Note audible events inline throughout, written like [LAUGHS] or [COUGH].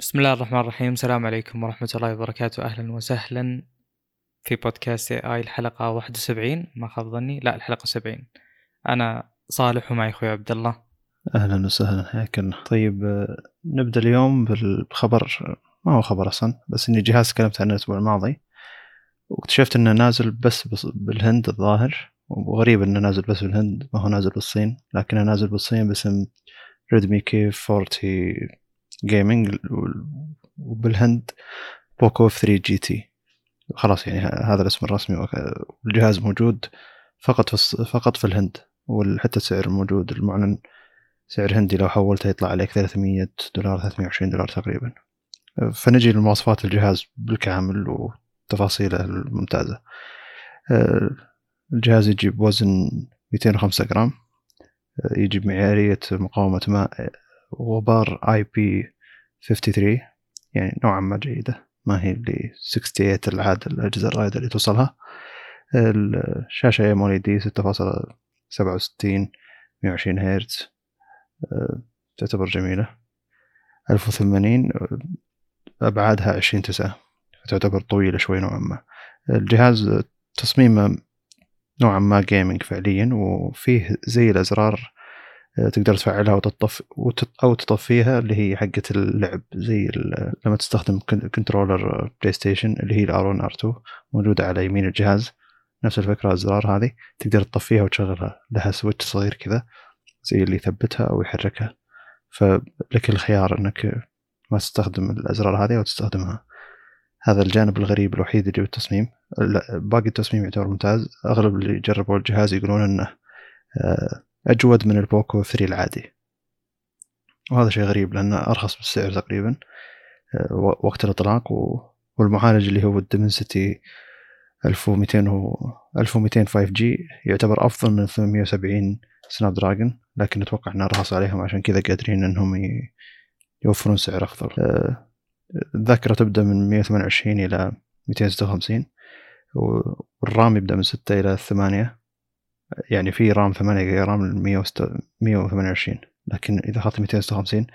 بسم الله الرحمن الرحيم. السلام عليكم ورحمة الله وبركاته. أهلا وسهلا في بودكاست اي الحلقة 71 ما خاب ظني؟ لا الحلقة 70 أنا صالح ومعي أخوي عبد الله. أهلا وسهلا. حياك الله طيب نبدأ اليوم بالخبر ما هو خبر أصلا بس إني جهاز تكلمت عنه الأسبوع الماضي. واكتشفت إنه نازل بس بالهند الظاهر. وغريب إنه نازل بس بالهند ما هو نازل بالصين. لكنه نازل بالصين باسم Redmi K40 Gaming وبالهند Poco F3 GT خلاص يعني هذا الاسم الرسمي والجهاز موجود فقط في فقط في الهند وحتى السعر موجود. المعلن سعر هندي لو حولته يطلع عليك 300 دولار 320 دولار تقريبا. فنجي لمواصفات الجهاز بالكامل وتفاصيله الممتازة. آه، الجهاز يجي بوزن 205 جرام آه، يجي بمعيارية مقاومة ماء غبار آي بي 53 يعني نوعا ما جيدة. ما هي اللي 68 العادة الأجهزة الرائدة اللي توصلها. الشاشة دي 6.67 120 هرتز آه، تعتبر جميلة. 1080 آه، أبعادها 20 تسعة تعتبر طويلة شوي نوعا ما. الجهاز تصميمه نوعا ما gaming فعليا وفيه زي الأزرار تقدر تفعلها وتطف وتط- أو تطفيها اللي هي حقة اللعب زي لما تستخدم con- controller PlayStation اللي هي ال R1 R2 موجودة على يمين الجهاز. نفس الفكرة الأزرار هذه. تقدر تطفيها وتشغلها لها switch صغير كذا زي اللي يثبتها أو يحركها. فلك الخيار إنك ما تستخدم الأزرار هذه أو تستخدمها. هذا الجانب الغريب الوحيد اللي بالتصميم. باقي التصميم يعتبر ممتاز. أغلب اللي جربوا الجهاز يقولون إنه أجود من ال Poco 3 العادي. وهذا شيء غريب لأنه أرخص بالسعر تقريبا آه، وقت الإطلاق و- والمعالج اللي هو ال Dimensity 1200 و 1200 5G يعتبر أفضل من 870 Snapdragon لكن أتوقع إنه ارخص عليهم عشان كذا قادرين إنهم ي- يوفرون سعر أفضل. آه، الذاكرة تبدأ من 128 إلى 256 و- وال RAM يبدأ من 6 إلى 8 يعني في RAM 8 جيجا RAM ل 128 لكن إذا أخذت 256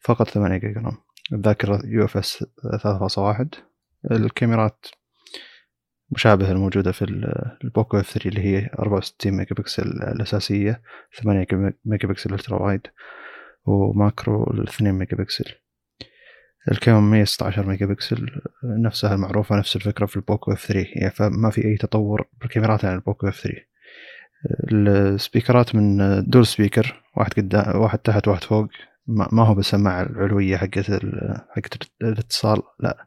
فقط 8 جيجا RAM. الذاكرة UFS 3.1 الكاميرات مشابهة الموجودة في ال- ال Poco F3 اللي هي 64 ميجا بكسل الأساسية 8 megapixel ultra wide و macro ال 2 ميجا بكسل الكاميرا 116 ميجا بكسل نفسها المعروفة نفس الفكرة في ال Poco F3 يعني فما في أي تطور بالكاميرات عن ال Poco F3 السبيكرات من dual speaker واحد قدام واحد تحت واحد فوق. ما هو بالسماعة العلوية حقت حقت الاتصال لا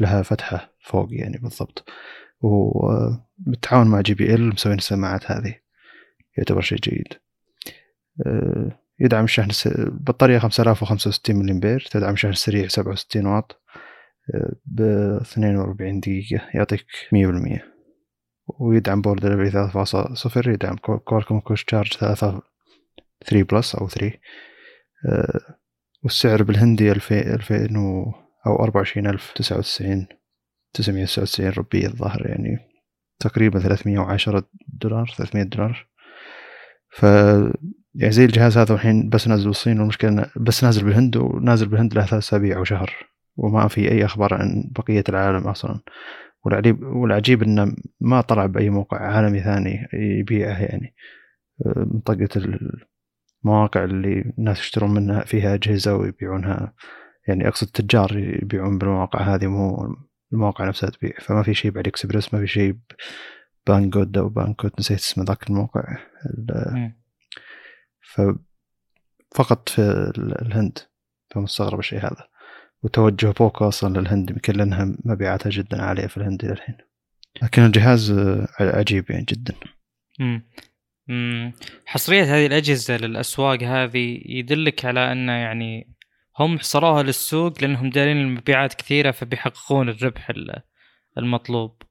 لها فتحة فوق يعني بالضبط. وبالتعاون مع JBL مسوين السماعات هذه. يعتبر شيء جيد. يدعم الس... بطارية 5065 ملي أمبير تدعم الشحن السريع 67 واط ب 42 دقيقة يعطيك 100% ويدعم Power Delivery 3.0 يدعم Qual- Qualcomm Quick Charge 3 3 plus أو 3 أه، والسعر بالهندي 2000 2000 و... أو 24099 999 روبية الظاهر يعني تقريبا 310 دولار 300 دولار. ف يعني زي الجهاز هذا الحين بس نازل بالصين والمشكلة بس نازل بالهند ونازل بالهند له ثلاث أسابيع أو شهر وما في أي أخبار عن بقية العالم أصلا. والعجيب والعجيب إنه ما طلع بأي موقع عالمي ثاني يبيعه يعني. منطقة المواقع اللي الناس يشترون منها فيها أجهزة ويبيعونها. يعني أقصد تجار يبيعون بالمواقع هذه مو المواقع نفسها تبيع. فما في شيء ب AliExpress ما في شيء Banggood أو بانكوت نسيت اسم ذاك الموقع. ال- مم. ففقط في ال- الهند. فمستغرب الشيء هذا. وتوجه Poco أصلا للهند يمكن لأنها مبيعاتها جدا عالية في الهند الحين. لكن الجهاز آه، عجيب يعني جدا. مم. مم. حصرية هذه الأجهزة للأسواق هذه يدلك على أن يعني هم حصروها للسوق لأنهم دارين المبيعات كثيرة فبيحققون الربح ال- المطلوب.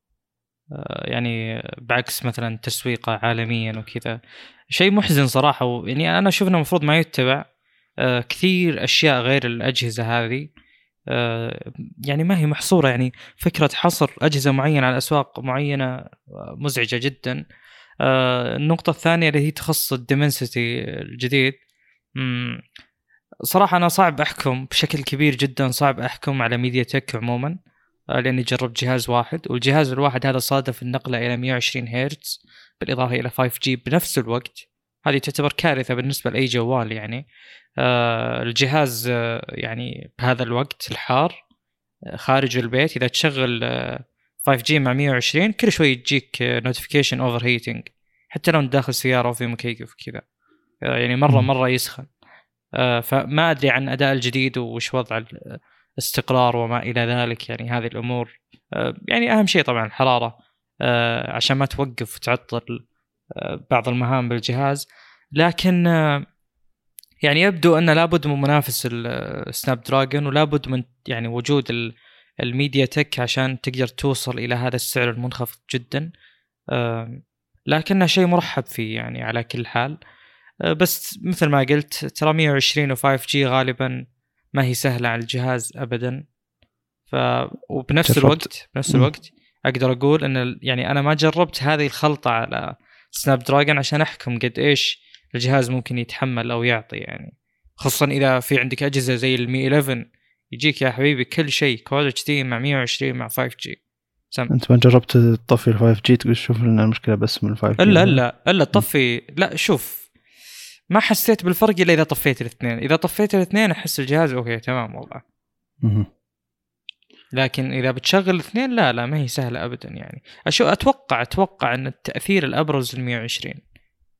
آه، يعني بعكس مثلا تسويقه عالميا وكذا. شيء محزن صراحة يعني أنا أشوف أنه المفروض ما يتبع آه، كثير أشياء غير الأجهزة هذه. يعني ما هي محصورة يعني فكرة حصر أجهزة معينة على أسواق معينة آه، مزعجة جدا. آه، النقطة الثانية اللي هي تخص الديمنسيتي الجديد. صراحة أنا صعب أحكم بشكل كبير جدا صعب أحكم على ميديا تك عموما آه، لأني جربت جهاز واحد والجهاز الواحد هذا صادف النقلة إلى 120 هرتز بالإضافة إلى 5 G بنفس الوقت. هذه تعتبر كارثة بالنسبة لأي جوال يعني. آه الجهاز آه يعني بهذا الوقت الحار آه خارج البيت إذا تشغل 5 G مع 120 كل شوي يجيك notification overheating حتى لو أنت داخل سيارة وفي مكيف وكذا يعني مرة مرة يسخن. فما أدري عن أداء الجديد وش وضع الاستقرار وما إلى ذلك. يعني هذه الأمور يعني أهم شيء طبعا الحراره عشان ما توقف وتعطل بعض المهام بالجهاز لكن يعني يبدو أن لابد من منافس السناب دراجون ولابد من يعني وجود الميديا تك عشان تقدر توصل إلى هذا السعر المنخفض جدا. لكنه شيء مرحب فيه يعني على كل حال. آه، بس مثل ما قلت ترى 120 و 5 G غالبا ما هي سهلة على الجهاز ابدا. ف وبنفس. الوقت بنفس الوقت أقدر أقول إن يعني أنا ما جربت هذه الخلطة على سناب دراجون عشان أحكم قد إيش الجهاز ممكن يتحمل أو يعطي يعني. خصوصا إذا في عندك أجهزة زي المي 11 يجيك يا حبيبي كل شيء Quad HD مع 120 مع 5 G. سم. أنت ما جربت تطفي ال 5 G تقول شوف لنا المشكلة بس من ال 5 جي؟ الا الا الا طفي. لا شوف ما حسيت بالفرق إلا إذا طفيت الاثنين. إذا طفيت الاثنين أحس الجهاز okay تمام والله. لكن إذا بتشغل الاثنين لا لا ما هي سهلة ابدا يعني. أشو أتوقع أتوقع إن التأثير الأبرز ال 120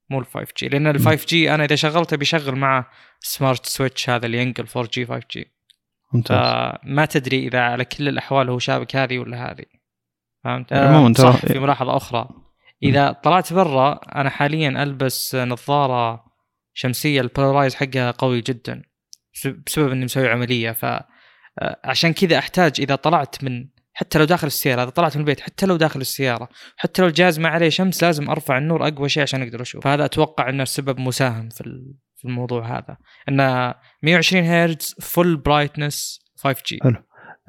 مو ال 5 جي لأن ال 5 جي أنا إذا شغلته بيشغل مع smart switch هذا اللي ينقل 4 G 5 G ممتاز. فما تدري إذا على كل الأحوال هو شابك هذه ولا هذه. فهمت؟ عموما صح في ملاحظة أخرى. إذا طلعت برا أنا حاليا ألبس نظارة شمسية البولارايز حقها قوي جدا بسبب إني مسوي عملية. ف عشان كذا أحتاج إذا طلعت من حتى لو داخل السيارة إذا طلعت من البيت حتى لو داخل السيارة حتى لو الجهاز ما عليه شمس لازم أرفع النور أقوى شيء عشان أقدر أشوف. فهذا أتوقع إنه سبب مساهم في في الموضوع هذا. انه 120 هرتز full brightness 5 G حلو.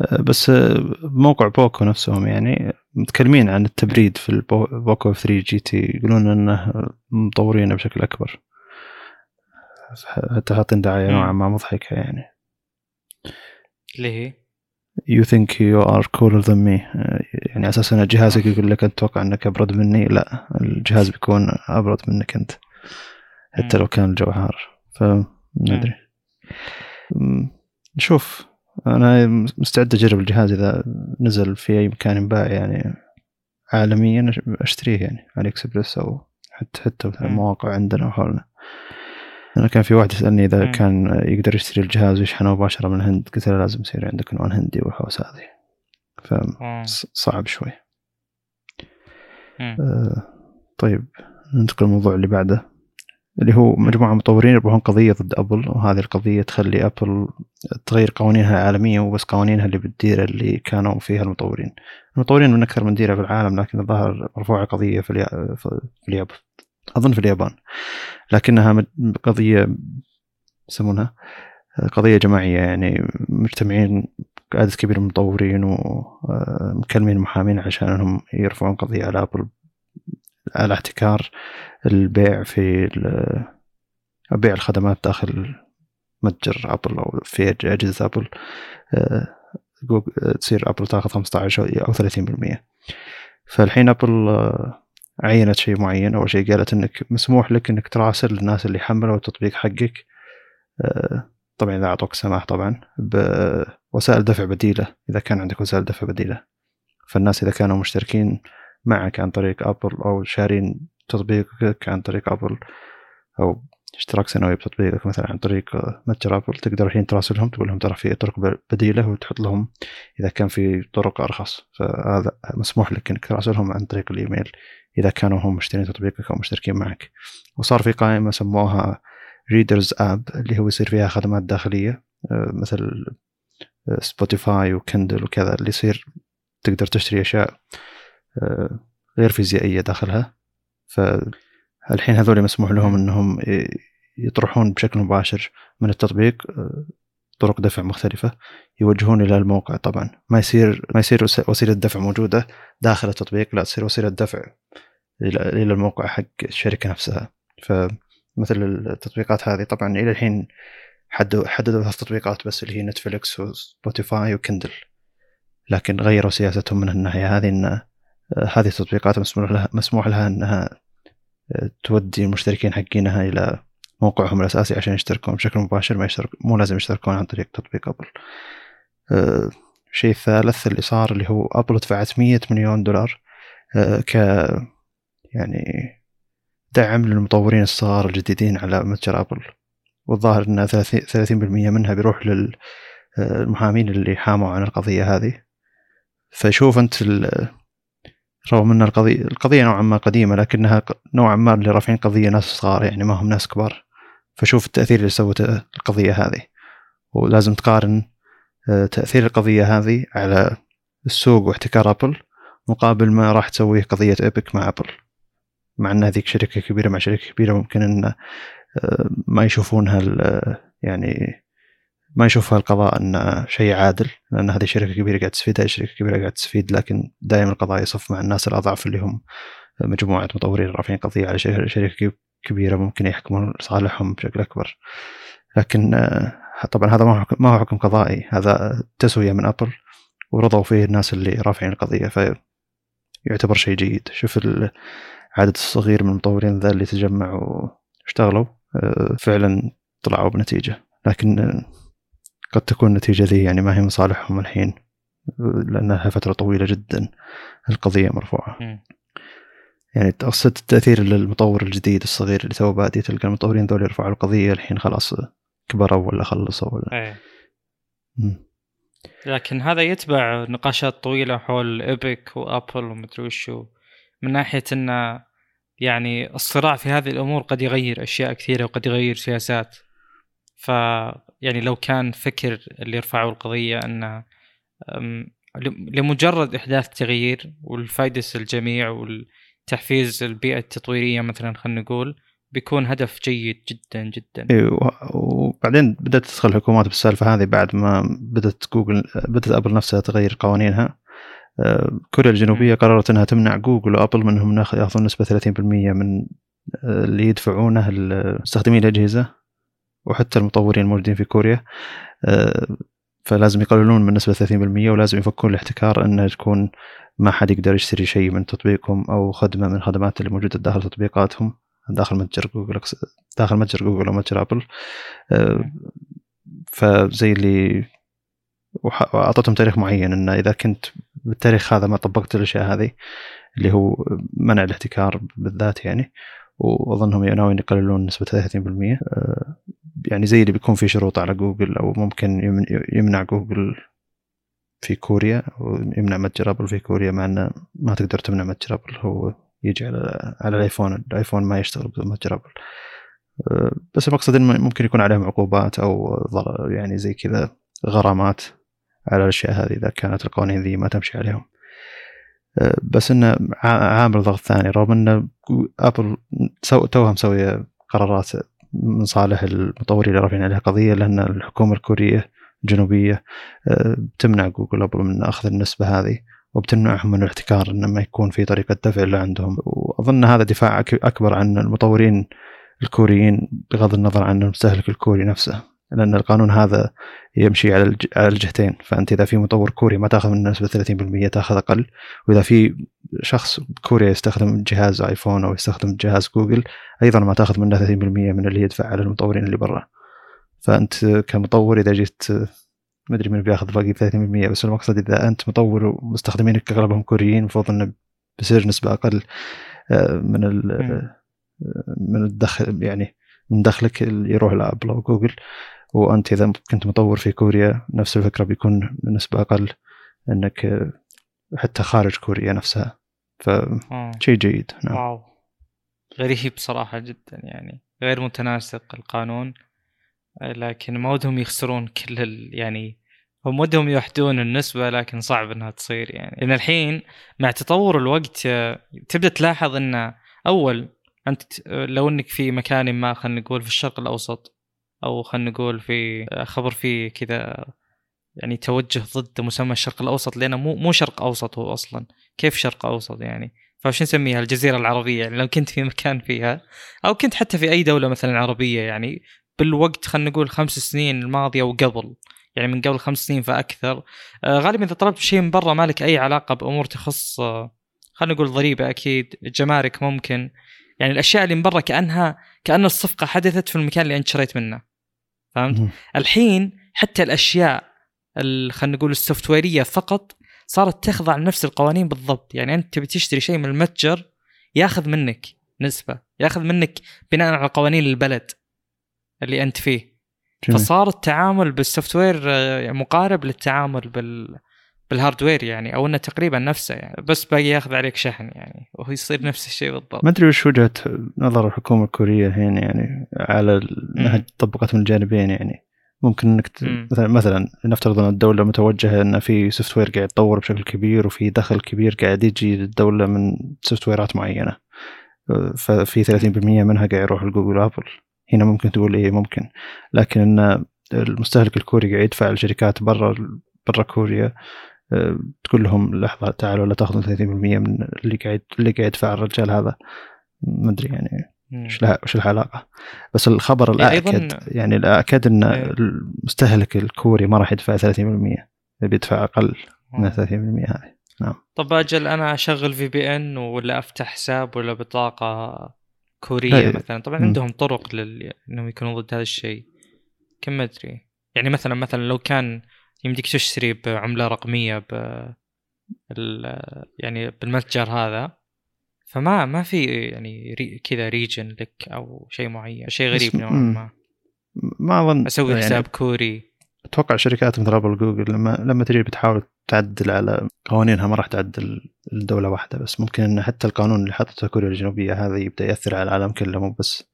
آه، بس آه، موقع بوكو نفسهم يعني متكلمين عن التبريد في البوكو 3 جي تي يقولون إنه مطورينه بشكل أكبر. حتى حاطين دعاية نوعا ما مضحكة يعني. اللي هي you think you are cooler than me يعني أساسا جهازك يقول لك أنت تتوقع أنك أبرد مني. لا الجهاز بيكون أبرد منك أنت حتى لو كان الجو حار فما أدري. نشوف أنا مستعد أجرب الجهاز إذا نزل في أي مكان ينباع يعني عالميا أشتريه يعني علي اكسبرس أو حتى حتى مواقع عندنا وحولنا. أنا كان في واحد يسألني إذا م. كان يقدر يشتري الجهاز ويشحنه مباشرة من الهند قلت له لازم يصير عندك عنوان هندي والحوسة هذه. فصعب شوي. آه طيب ننتقل للموضوع اللي بعده اللي هو مجموعة مطورين يربحون قضية ضد أبل وهذه القضية تخلي أبل تغير قوانينها العالمية وبس قوانينها اللي بالديرة اللي كانوا فيها المطورين. المطورين من أكثر من ديرة في العالم لكن الظاهر مرفوعة قضية في, في اليابان. أظن في اليابان. لكنها قضية يسمونها قضية جماعية يعني مجتمعين عدد كبير من المطورين ومكلمين محامين عشان إنهم يرفعون قضية على أبل على احتكار البيع في بيع الخدمات داخل متجر أبل أو في أجهزة أبل تصير أبل تاخذ 15 أو 30% فالحين أبل عينت شيء معين اول شيء قالت إنك مسموح لك إنك تراسل الناس اللي حملوا التطبيق حقك. آه، طبعا إذا أعطوك سماح طبعا بوسائل دفع بديلة. إذا كان عندك وسائل دفع بديلة. فالناس إذا كانوا مشتركين معك عن طريق أبل أو شارين تطبيقك عن طريق أبل أو اشتراك سنوي بتطبيقك مثلا عن طريق متجر أبل تقدر الحين تراسلهم تقول لهم ترى في طرق بديلة وتحط لهم إذا كان في طرق أرخص. فهذا مسموح لك إنك تراسلهم عن طريق الإيميل إذا كانوا هم مشترين تطبيقك أو مشتركين معك. وصار في قائمة سموها reader's app اللي هو يصير فيها خدمات داخلية آه، مثل سبوتيفاي وكندل وكذا اللي يصير تقدر تشتري أشياء آه، غير فيزيائية داخلها. فالحين هذول مسموح لهم إنهم يطرحون بشكل مباشر من التطبيق آه، طرق دفع مختلفة يوجهون إلى الموقع. طبعا ما يصير ما يصير وسيلة دفع موجودة داخل التطبيق لا تصير وسيلة دفع إلى الموقع حق الشركة نفسها. فمثل التطبيقات هذه طبعا إلى الحين حددوا حددوا ثلاث تطبيقات بس اللي هي نتفلكس وسبوتيفاي وكندل لكن غيروا سياستهم من الناحية هذه إن آه، هذه التطبيقات مسموح لها مسموح لها إنها آه، تودي المشتركين حقينها إلى موقعهم الأساسي عشان يشتركون بشكل مباشر ما يشترك مو لازم يشتركون عن طريق تطبيق أبل. الشيء الثالث اللي صار اللي هو أبل دفعت 100 مليون دولار ك يعني دعم للمطورين الصغار الجديدين على متجر أبل والظاهر إن 30% منها بيروح للمحامين اللي حاموا عن القضية هذه فشوف أنت رغم أن القضية القضية نوعا ما قديمة لكنها نوعا ما اللي رافعين قضية ناس صغار يعني ما هم ناس كبار. فشوف التأثير اللي سوته القضية هذه. ولازم تقارن آه، تأثير القضية هذه على السوق واحتكار أبل مقابل ما راح تسويه قضية إيبك مع أبل. مع أن هذيك شركة كبيرة مع شركة كبيرة ممكن أن آه، ما يشوفونها يعني ما يشوفها القضاء أن شيء عادل لأن هذه شركة كبيرة قاعد تستفيد هذه شركة كبيرة قاعد تستفيد لكن دائما القضاء يصف مع الناس الأضعف اللي هم مجموعة مطورين رافعين قضية على شركة كبيرة ممكن يحكمون صالحهم بشكل أكبر. لكن آه، طبعا هذا ما هو حكم قضائي هذا تسوية من أبل ورضوا فيه الناس اللي رافعين القضية فيعتبر شيء جيد. شوف العدد الصغير من المطورين ذا اللي تجمعوا واشتغلوا آه، فعلا طلعوا بنتيجة. لكن آه، قد تكون النتيجة ذي يعني ما هي من صالحهم الحين لأنها فترة طويلة جدا القضية مرفوعة. يعني أقصد التأثير للمطور الجديد الصغير اللي تو بادي تلقى المطورين ذول يرفعوا القضية الحين خلاص كبروا ولا خلصوا ولا. إيه. لكن هذا يتبع نقاشات طويلة حول إيبك وأبل ومدري وشو من ناحية انه يعني الصراع في هذه الأمور قد يغير أشياء كثيرة وقد يغير سياسات. ف يعني لو كان فكر اللي رفعوا القضية انه لمجرد إحداث تغيير والفائدة الجميع والتحفيز البيئة التطويرية مثلا خلينا نقول بيكون هدف جيد جدا جدا. أيوه وبعدين بدأت تدخل الحكومات بالسالفة هذه بعد ما بدأت جوجل بدأت أبل نفسها تغير قوانينها. آه، كوريا الجنوبية قررت إنها تمنع جوجل وأبل منهم يأخذون نسبة 30% من آه، اللي يدفعونه لمستخدمي الأجهزة. وحتى المطورين الموجودين في كوريا آه، فلازم يقللون من نسبة 30% ولازم يفكون الاحتكار إنه تكون ما حد يقدر يشتري شيء من تطبيقهم أو خدمة من الخدمات اللي موجودة داخل تطبيقاتهم داخل متجر جوجل داخل متجر جوجل أو متجر أبل. آه، فزي اللي وأعطتهم تاريخ معين إنه إذا كنت بالتاريخ هذا ما طبقت الأشياء هذه اللي هو منع الاحتكار بالذات يعني. وأظنهم ناويين يقللون نسبة 30% آه، يعني زي اللي بيكون في شروط على جوجل أو ممكن يمنع جوجل في كوريا ويمنع متجر أبل في كوريا مع إنه ما تقدر تمنع متجر أبل هو يجي على على الآيفون. الآيفون ما يشتغل بمتجر أبل. أه، بس المقصد إنه ممكن يكون عليهم عقوبات أو يعني زي كذا غرامات على الأشياء هذه إذا كانت القوانين ذي ما تمشي عليهم. بس إنه عامل ضغط ثاني رغم ان أبل توها مسوية قرارات من صالح المطورين اللي رافعين عليها قضية لأن الحكومة الكورية الجنوبية أه، تمنع جوجل أبل من أخذ النسبة هذه وبتمنعهم من الاحتكار إنه ما يكون في طريقة دفع اللي عندهم. وأظن هذا دفاع أكبر عن المطورين الكوريين بغض النظر عن المستهلك الكوري نفسه. لأن القانون هذا يمشي على على الجهتين. فأنت إذا في مطور كوري ما تأخذ منه نسبة 30% تأخذ أقل. وإذا في شخص كوري يستخدم جهاز آيفون أو يستخدم جهاز جوجل أيضا ما تأخذ منه 30% من اللي يدفع على المطورين اللي برا. فأنت كمطور إذا جيت ما أدري من بيأخذ باقي 30% بس المقصد إذا أنت مطور ومستخدمينك اغلبهم كوريين المفروض إنه بيصير نسبة أقل آه، من آه، من الدخل يعني من دخلك اللي يروح لأبل أو جوجل. وأنت إذا كنت مطور في كوريا نفس الفكرة بيكون نسبه أقل إنك آه، حتى خارج كوريا نفسها. فشيء جيد. نعم. واو. غريب صراحة جدا يعني. غير متناسق القانون لكن ما ودهم يخسرون كل ال... يعني هم ودهم يوحدون النسبة لكن صعب إنها تصير يعني. لأن الحين مع تطور الوقت تبدأ تلاحظ إن أول أنت لو إنك في مكان ما خلينا نقول في الشرق الأوسط أو خلينا نقول في خبر في كذا يعني توجه ضد مسمى الشرق الأوسط لأنه مو مو شرق أوسط هو أصلا. كيف شرق أوسط يعني؟ فش نسميها؟ الجزيرة العربية. يعني لو كنت في مكان فيها أو كنت حتى في أي دولة مثلا عربية يعني بالوقت خلينا نقول خمس سنين الماضية وقبل يعني من قبل خمس سنين فأكثر. آه، غالبا إذا طلبت شيء من برا ما لك أي علاقة بأمور تخص آه، خلينا نقول ضريبة أكيد جمارك ممكن. يعني الأشياء اللي من برا كانها كأن الصفقة حدثت في المكان اللي أنت شريت منه. فهمت؟ الحين حتى الأشياء ال- خلينا نقول السوفت ويريه فقط صارت تخضع لنفس القوانين بالضبط يعني أنت تبي تشتري شيء من المتجر ياخذ منك نسبة ياخذ منك بناء على قوانين البلد اللي أنت فيه جميل. فصار التعامل بال software آه، مقارب للتعامل بال بال hardware يعني أو إنه تقريبا نفسه يعني بس باقي ياخذ عليك شحن يعني وهو يصير نفس الشيء بالضبط. ما أدري وش وجهة نظر الحكومة الكورية الحين يعني على إنها. طبقت من الجانبين يعني. ممكن إنك. مثلا مثلا نفترض إن الدولة متوجهة إن في software قاعد يتطور بشكل كبير وفي دخل كبير قاعد يجي للدولة من software ات معينه ففي 30% منها قاعد يروح لجوجل وابل هنا ممكن تقول إيه ممكن. لكن إن المستهلك الكوري قاعد يدفع لشركات برا برا كوريا تقول لهم لحظة تعالوا لا تاخذوا 30% من اللي قاعد اللي قاعد يدفع الرجال هذا. ما أدري يعني. وش لها وش العلاقة. بس الخبر يعني الأكد يعني الأكد إن إيه. المستهلك الكوري ما راح يدفع 30% بيدفع أقل من 30% هذه. طب أجل أنا أشغل في VPN ولا أفتح حساب ولا بطاقة كورية لا، مثلا؟ طبعا مم. عندهم طرق لل... إنهم يكونوا ضد هذا الشيء. كم أدري. يعني مثلا مثلا لو كان يمديك تشتري بعملة رقمية ب ال... يعني بالمتجر هذا. فما ما في يعني ري... كذا region لك أو شيء معين شيء غريب نوعا. ما. ما أظن أسوي يعني حساب كوري. أتوقع شركات مثل ابل جوجل لما لما تجي بتحاول تعدل على قوانينها ما راح تعدل الدولة واحدة بس ممكن ان حتى القانون اللي حطته كوريا الجنوبية هذا يبدأ يأثر على العالم كله مو بس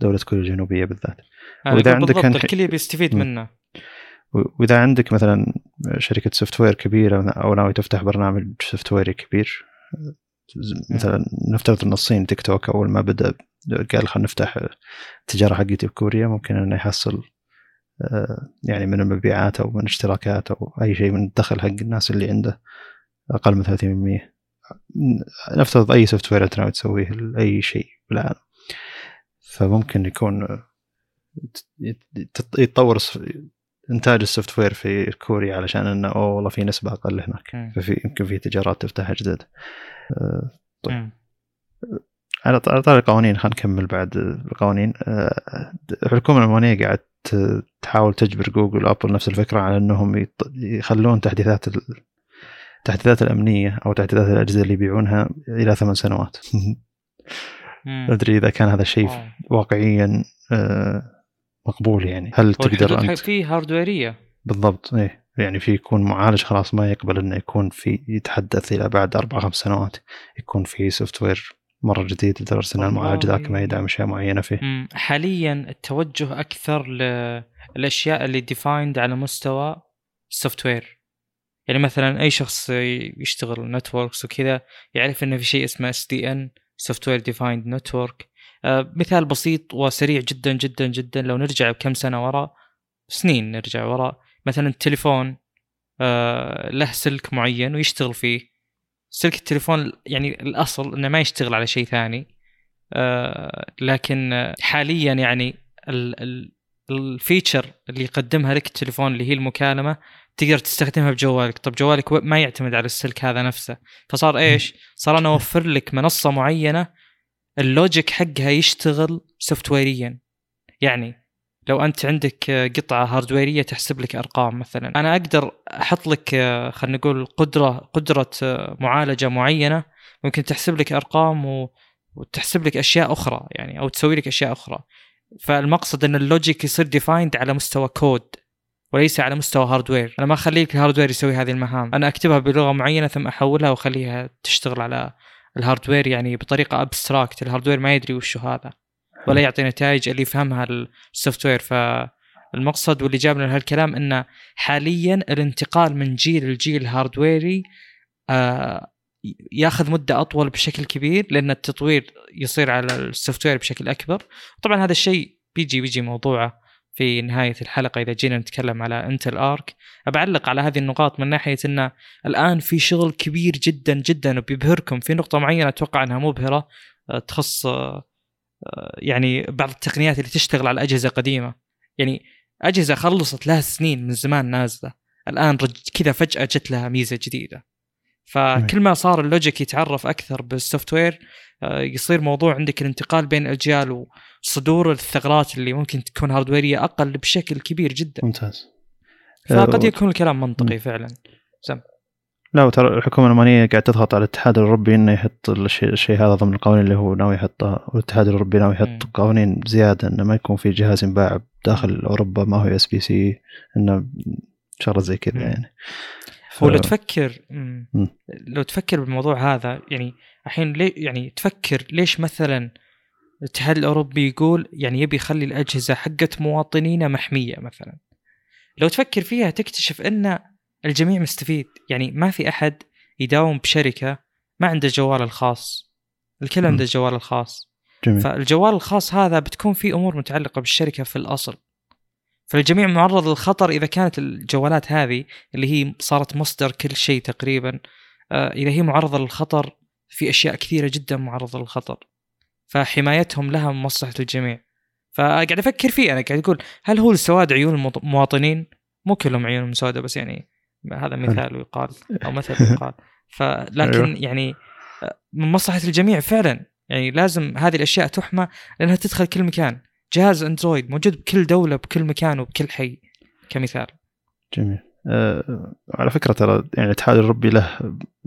دولة كوريا الجنوبية بالذات. أقول عندك بالضبط الكل يبي يستفيد مم. منه. وإذا عندك مثلا شركة software كبيره أو ناوي تفتح برنامج software ي كبير مثلا نفترض ان الصين تيك توك أول ما بدأ قال خلينا نفتح التجارة حقتي بكوريا ممكن إنه يحصل آه، يعني من المبيعات أو من الاشتراكات أو أي شيء من الدخل حق الناس اللي عنده أقل من 30% نفترض أي software أنت ناوي تسويه لأي شيء بالعالم. فممكن يكون يت- يتطور إنتاج ال software في كوريا علشان إنه أوه والله في نسبة أقل هناك. ففي يمكن في تجارات تفتح جديد آه، طيب. على طاري القوانين خلينا نكمل بعد القوانين آه، الحكومة الألمانية قاعد تحاول تجبر جوجل وأبل نفس الفكرة على إنهم يخلون تحديثات ال- التحديثات الأمنية أو تحديثات الأجهزة اللي يبيعونها إلى ثمان سنوات [LAUGHS] أدري إذا كان هذا الشيء. واقعيا آه، مقبول يعني. هل تقدر انت في هاردويريه بالضبط إيه. يعني في يكون معالج خلاص ما يقبل إنه يكون في يتحدث إلى بعد أربع خمس سنوات يكون في software مرة جديد لدرجة إن المعالج. ذاك ما يدعم أشياء معينة فيه. حاليا التوجه أكثر للأشياء اللي defined على مستوى ال software يعني مثلا أي شخص يشتغل networks وكذا يعرف إنه في شيء اسمه SDN software defined network مثال بسيط وسريع جدا جدا جدا. لو نرجع بكم سنة ورا سنين نرجع ورا مثلا التليفون آه، له سلك معين ويشتغل فيه. سلك التليفون يعني الأصل إنه ما يشتغل على شيء ثاني. آه، لكن آه، حاليا يعني ال- ال- ال feature اللي يقدمها لك التليفون اللي هي المكالمة تقدر تستخدمها بجوالك. طب جوالك ما يعتمد على السلك هذا نفسه. فصار إيش؟ صار أنا أوفر لك منصة معينة ال logic حقها يشتغل software يا يعني لو أنت عندك قطعة hardware يه تحسب لك أرقام مثلا. أنا أقدر أحط لك خلينا نقول قدرة قدرة معالجة معينة ممكن تحسب لك أرقام و... وتحسب لك أشياء أخرى يعني أو تسوي لك أشياء أخرى. فالمقصد إن ال logic يصير defined على مستوى كود وليس على مستوى hardware أنا ما اخليك ال hardware يسوي هذه المهام. أنا أكتبها بلغة معينة ثم أحولها وأخليها تشتغل على ال hardware يعني بطريقة abstract ال hardware ما يدري وش هذا ولا يعطي نتائج اللي يفهمها ال software فالمقصد واللي جابنا لهالكلام إنه حاليا الانتقال من جيل لجيل hardware ي آه ياخذ مدة أطول بشكل كبير لأن التطوير يصير على ال software بشكل أكبر. طبعا هذا الشيء بيجي بيجي موضوعه. في نهاية الحلقة إذا جينا نتكلم على Intel Arc بعلق على هذه النقاط من ناحية إنه الآن في شغل كبير جدا جدا وبيبهركم. في نقطة معينة أتوقع إنها مبهرة آه، تخص آه، آه، يعني بعض التقنيات اللي تشتغل على أجهزة قديمة. يعني أجهزة خلصت لها سنين من زمان نازلة. الآن كذا فجأة جت لها ميزة جديدة. فكل ما صار ال logic يتعرف أكثر بال software آه، يصير موضوع عندك الانتقال بين الأجيال وصدور الثغرات اللي ممكن تكون hardware يه أقل بشكل كبير جدا. ممتاز. فقد يكون الكلام منطقي فعلا. سم. لا وترى الحكومة الألمانية قاعد تضغط على الاتحاد الأوروبي إنه يحط الشيء, هذا ضمن القوانين اللي هو ناوي يحطها. والاتحاد الأوروبي ناوي يحط قوانين زيادة إنه ما يكون في جهاز ينباع داخل أوروبا ما هو USB-C إنه شغلة زي كذا يعني. ف... هو لو تفكر لو تفكر بالموضوع هذا يعني الحين ليه يعني تفكر ليش مثلا الاتحاد الأوروبي يقول يعني يبي يخلي الأجهزة حقت مواطنينه محمية مثلا؟ لو تفكر فيها تكتشف أن الجميع مستفيد. يعني ما في أحد يداوم بشركة ما عنده جوال الخاص. الكل عنده الجوال الخاص. جميل. فالجوال الخاص هذا بتكون فيه أمور متعلقة بالشركة في الأصل. فالجميع معرض للخطر إذا كانت الجوالات هذه اللي هي صارت مصدر كل شيء تقريبا آه، إذا هي معرضة للخطر في أشياء كثيرة جدا معرضة للخطر. فحمايتهم لها مصلحة الجميع. فقاعد أفكر فيه أنا قاعد أقول هل هو السواد عيون المواطنين؟ مو كلهم عيونهم سوداء بس يعني هذا مثال يقال أو مثل يقال. [LAUGHS] فلكن أيوه. يعني آه، من مصلحة الجميع فعلا. يعني لازم هذه الأشياء تحمى لأنها تدخل كل مكان. جهاز أندرويد موجود بكل دولة بكل مكان وبكل حي كمثال جميل أه على فكرة ترى يعني الاتحاد الأوروبي له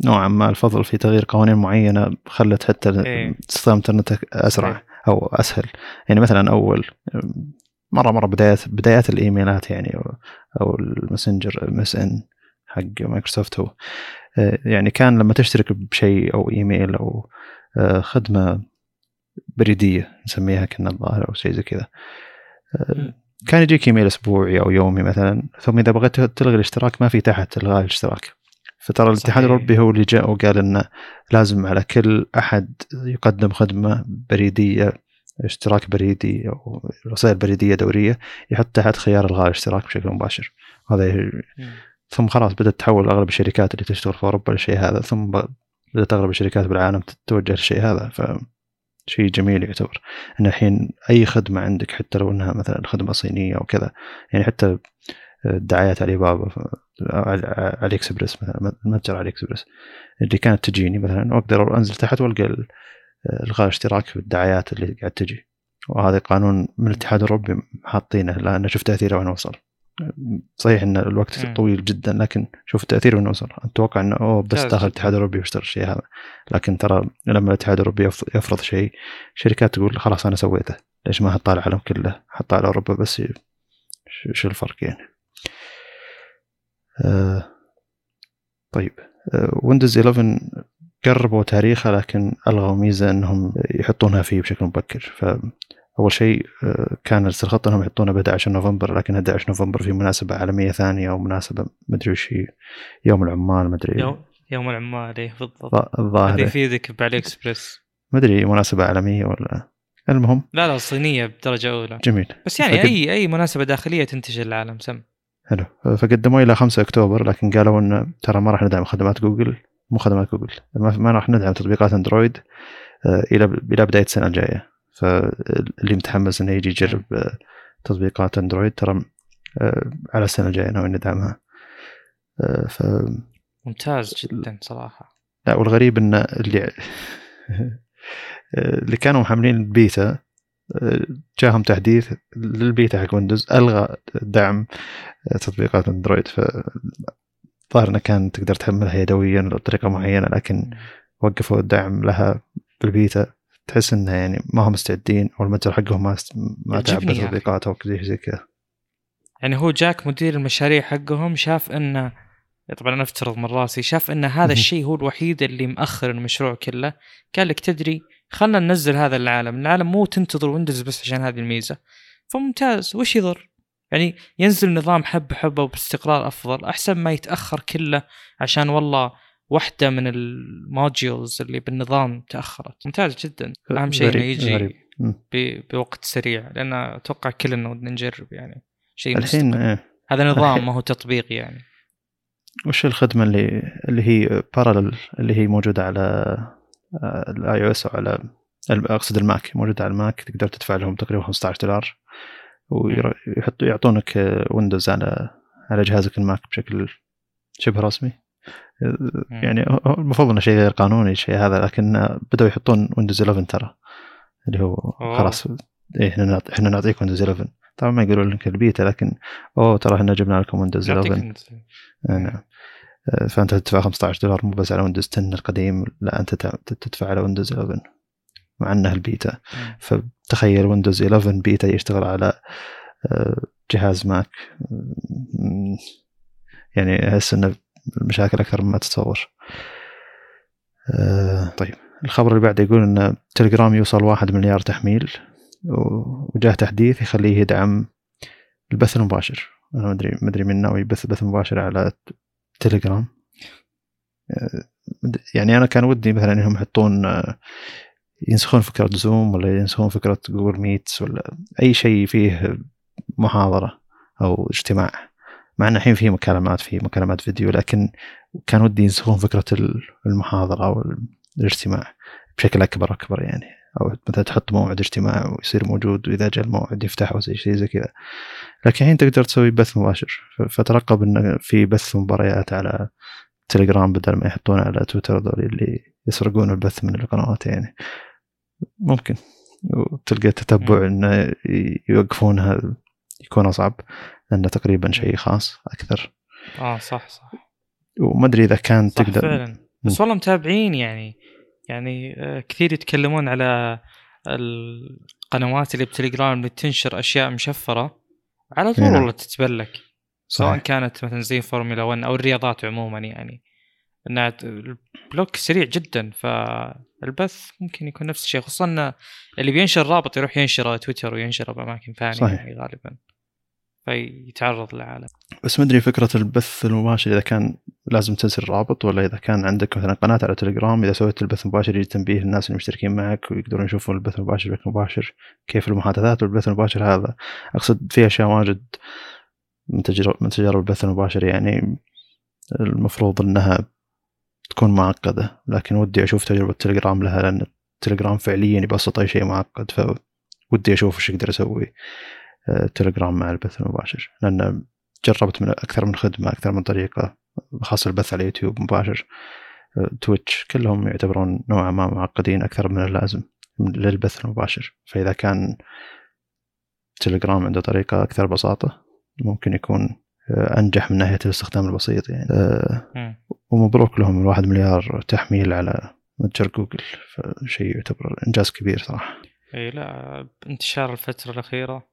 نوعا ما الفضل في تغيير قوانين معينة خلت حتى إيه. استخدام الإنترنت أسرع إيه. أو أسهل يعني مثلا أول مرة مرة بدايات بدايات الإيميلات يعني أو الماسنجر MSN حق مايكروسوفت هو آه، يعني كان لما تشترك بشيء أو إيميل أو آه، خدمة بريدية نسميها كنا الظاهر أو شيء زي كذا. آه، كان يجيك إيميل أسبوعي أو يومي مثلا ثم إذا بغيت تلغي الاشتراك ما في تحت إلغاء الاشتراك. فترى الاتحاد الأوروبي هو اللي جاء وقال إنه لازم على كل أحد يقدم خدمة بريدية اشتراك بريدي أو رسائل بريدية دورية يحط تحت خيار إلغاء الاشتراك بشكل مباشر. هذا ثم خلاص بدأت تحول أغلب الشركات اللي تشتغل في أوروبا للشيء هذا. ثم بدأت أغلب الشركات بالعالم تتوجه للشيء هذا. ف شيء جميل يعتبر. إن الحين أي خدمة عندك حتى لو إنها مثلا خدمة صينية أو كذا يعني حتى دعايات علي بابا علي إكسبرس مثلا متجر علي اكسبرس اللي كانت تجيني مثلا واقدر أنزل تحت وألقى ألغاء اشتراك في الدعايات اللي قاعد تجي. وهذا قانون من الاتحاد الأوروبي حاطينه لأن شوف تأثيره وين وصل. صحيح إن الوقت مم. طويل جدا لكن شوف التاثير وين وصل أتوقع إنه أوه بس داخل الاتحاد الأوروبي واشتغل الشيء هذا. لكن ترى لما الاتحاد الأوروبي يفرض شيء شركات تقول خلاص أنا سويته. ليش ما حط على العالم كله؟ حط على أوروبا بس شو الفرق يعني؟ آه طيب. آه ويندوز 11 قربوا تاريخه لكن ألغوا ميزة إنهم يحطونها فيه بشكل مبكر. ف أول شيء آه، كان الخطه إنهم يحطونه ب 11 نوفمبر لكن 11 نوفمبر في مناسبة عالمية ثانية أو مناسبة مدري وش هي يوم العمال مدري يوم يوم العمال إيه بالضبط. الظاهر. يفيدك بعلي إكسبريس. مدري مناسبة عالمية ولا؟ المهم. لا لا صينيه بدرجة أولى. جميل. بس يعني فقد... اي أي مناسبة داخلية تنتشر العالم سم. حلو. فقدموا إلى 5 أكتوبر لكن قالوا انه ترى ما راح ندعم خدمات جوجل. مو خدمات جوجل. ما راح ندعم تطبيقات أندرويد آه، إلى إلى بداية السنة الجاية. فاللي متحمس إنه يجي يجرب آه، تطبيقات أندرويد ترى آه، على السنة الجاية ناوي ندعمها. ف ممتاز جدا صراحة. لا والغريب إن اللي [LAUGHS] اللي كانوا محملين البيتا جاهم تحديث للبيتا حق ويندوز ألغى دعم تطبيقات أندرويد. ف ظاهر إنه كان تقدر تحملها يدويا بطريقه معينة لكن وقفوا الدعم لها بالبيتا تحس إنه يعني ما هم مستعدين أو المتجر حقهم ما ما تعب تطبيقات أو زي زي كذا. يعني هو جاك مدير المشاريع حقهم شاف انه طبعا أنا أفترض من رأسي شاف إن هذا الشيء هو الوحيد اللي مأخر المشروع كله. قال لك تدري خلنا ننزل هذا العالم. العالم مو تنتظر ويندوز بس عشان هذه الميزة. فممتاز. وش يضر؟ يعني ينزل نظام حبه حبه وباستقرار أفضل أحسن ما يتأخر كله عشان والله واحدة من ال modules اللي بالنظام تأخرت. ممتاز جدا. أهم شيء إنه يجي بوقت سريع. لأن أتوقع كلنا ودنا نجرب يعني شيء الحين إيه. هذا نظام ما هو تطبيق يعني. وش الخدمة اللي اللي هي Parallels اللي هي موجودة على ال iOS أو على أقصد الماك. موجودة على الماك تقدر تدفع لهم تقريبا 15 دولار. ويحطوا يعطونك ويندوز على على جهازك الماك بشكل شبه رسمي. يعني المفروض إنه شيء غير قانوني الشيء هذا لكن بدأوا يحطون ويندوز 11 ترى اللي هو خلاص إيه إحنا إحنا نعطيك ويندوز 11 طبعا ما يقولون لك البيتا لكن أوه ترى إحنا جبنا لكم ويندوز 11 نعم. فأنت تدفع 15 دولار مو بس على ويندوز 10 القديم لا أنت تدفع على ويندوز 11 مع إنها البيتا. فتخيل ويندوز 11 بيتا يشتغل على آه، جهاز ماك يعني أحس إنه المشاكل أكثر مما تتصور. آه، طيب. الخبر اللي بعده يقول إن تليجرام يوصل واحد مليار تحميل وجاه تحديث يخليه يدعم البث المباشر. أنا ما ادري ما أدري من ناوي يبث بث مباشر على تليجرام. آه، يعني أنا كان ودي مثلا إنهم يحطون ينسخون فكرة زوم ولا ينسخون فكرة جوجل ميتس ولا أي شيء فيه محاضرة أو اجتماع. مع أن الحين في مكالمات في مكالمات فيديو لكن كان ودي ينسخون فكرة المحاضرة أو الاجتماع بشكل أكبر أكبر يعني. أو مثلا تحط موعد اجتماع ويصير موجود وإذا جاء الموعد يفتحه زي شيء زي كذا. لكن الحين تقدر تسوي بث مباشر. فترقب أنه في بث مباريات على تليجرام بدل ما يحطون على تويتر ذول اللي يسرقون البث من القنوات يعني. ممكن. وتلقى تتبع انه يوقفونها يكون أصعب. لأنه تقريبا شيء خاص أكثر. آه صح صح. وما أدري إذا كان صح تقدر فعلا. بس والله متابعين يعني يعني آه، كثير يتكلمون على القنوات اللي بتليجرام اللي تنشر أشياء مشفرة. على طول نعم. والله تتبلك. سواء كانت مثلا زي فورمولا 1 أو الرياضات عموما يعني. إنها ال block سريع جدا فالبث ممكن يكون نفس الشيء. خصوصا اللي بينشر رابط يروح ينشره تويتر وينشره بأماكن ثانية صحيح. يعني غالبا. فيتعرض للعالم. بس ما أدري فكرة البث المباشر إذا كان لازم تنزل رابط ولا إذا كان عندك مثلا قناة على تليجرام إذا سويت البث المباشر يجي تنبيه للناس اللي مشتركين معك ويقدرون يشوفون البث المباشر بشكل مباشر كيف المحادثات والبث المباشر هذا. أقصد في أشياء واجد من تجربه من تجارب البث المباشر يعني المفروض إنها تكون معقدة. لكن ودي أشوف تجربة تليجرام لها لأن التليجرام فعليا يبسط أي شيء معقد فودي أشوف إيش أقدر أسوي. آه، تليجرام مع البث المباشر لأن جربت من أكثر من خدمة أكثر من طريقة خاصة البث على يوتيوب مباشر. تويتش كلهم يعتبرون نوعا ما معقدين أكثر من اللازم للبث المباشر. فإذا كان تليجرام عنده طريقة أكثر بساطة ممكن يكون آه، أنجح من ناحية الاستخدام البسيط يعني. آه، ومبروك لهم الواحد مليار تحميل على متجر جوجل فشيء يعتبر إنجاز كبير صراحة. إي لا انتشار الفترة الأخيرة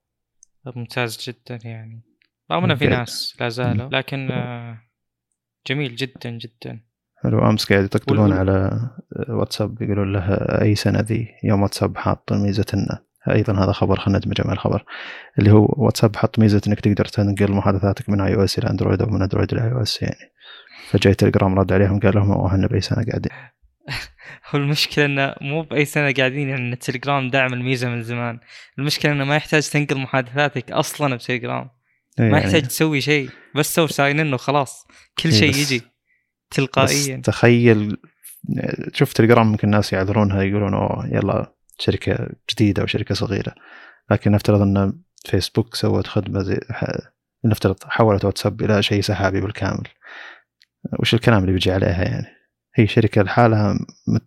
ممتاز جدا يعني. رغم في ناس لا زالوا لكن آه، جميل جدا جدا. حلو. أمس قاعد يطقطقون على واتساب يقولون له أي سنة ذي؟ يوم واتساب حاط ميزة إنه أيضا هذا خبر خلينا ندمجه مع الخبر. اللي هو واتساب حط ميزة إنك تقدر تنقل محادثاتك من iOS إلى اندرويد أو من اندرويد إلى iOS يعني. فجاي تليجرام رد عليهم قال لهم إحنا بأي سنة قاعدين. هو المشكلة إنه مو بأي سنة قاعدين يعني التليجرام دعم الميزة من زمان. المشكلة إنه ما يحتاج تنقل محادثاتك أصلا بتليجرام. ما يعني. يحتاج تسوي شيء بس سوي sign in وخلاص. كل شيء يجي تلقائيا. تخيل شوف تليجرام ممكن الناس يعذرونها يقولون أوه يلا شركة جديدة أو شركة صغيرة. لكن نفترض إن فيسبوك سوت خدمة زي نفترض حولت واتساب إلى شيء سحابي بالكامل. وش الكلام اللي بيجي عليها يعني؟ هي شركة لحالها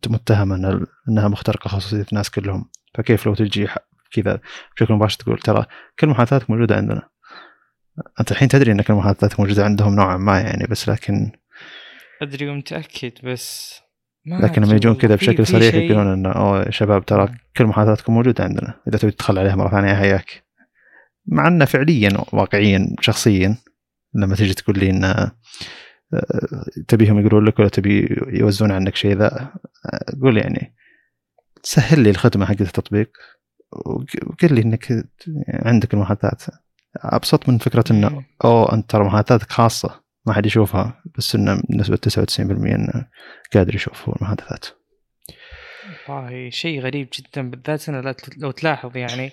متهمة إنها مخترقة خصوصية الناس كلهم. فكيف لو تجي كذا بشكل مباشر تقول ترى كل محادثاتك موجودة عندنا. أنت الحين تدري إن كل محادثاتك موجودة عندهم نوعا ما يعني بس لكن أدري ومتأكد بس لكن لما يجون كذا بشكل صريح يقولون انه أوه شباب ترى كل محادثاتكم موجودة عندنا إذا تبي تدخل عليها مرة ثانية حياك مع انه فعليا واقعيا شخصيا لما تجي تقول لي انه تبيهم يقولون لك ولا تبي يوزون عنك شيء ذا قول يعني سهل لي الخدمة حقت التطبيق وقل لي إنك عندك المحادثات أبسط من فكرة إنه اوه أنت ترى محادثاتك خاصة ما حد يشوفها بس إنه بنسبة 99% إنه قادر يشوف المحادثات والله شيء غريب جدا بالذات إنه لو تلاحظ يعني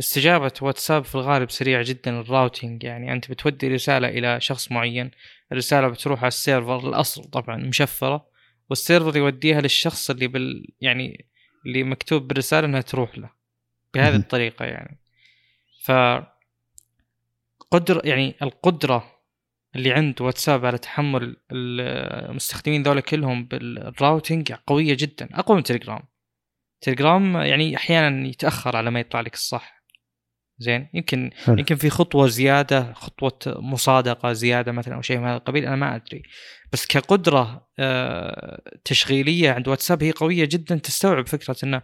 استجابة واتساب في الغالب سريعة جدا ال routing يعني أنت بتودي رسالة إلى شخص معين الرسالة بتروح على ال server الأصل طبعا مشفرة وال server يوديها للشخص اللي بال يعني اللي مكتوب بالرسالة إنها تروح له بهذه. الطريقة يعني. ف قدر يعني القدرة اللي عند واتساب على تحمل المستخدمين ذولا كلهم بال routing قوية جدا أقوى من تليجرام. تليجرام يعني أحيانا يتأخر على ما يطلع لك الصح. زين. يمكن حلو. يمكن في خطوة زيادة خطوة مصادقة زيادة مثلا أو شيء من هذا القبيل أنا ما أدري. بس كقدرة آه، تشغيلية عند واتساب هي قوية جدا تستوعب فكرة إنه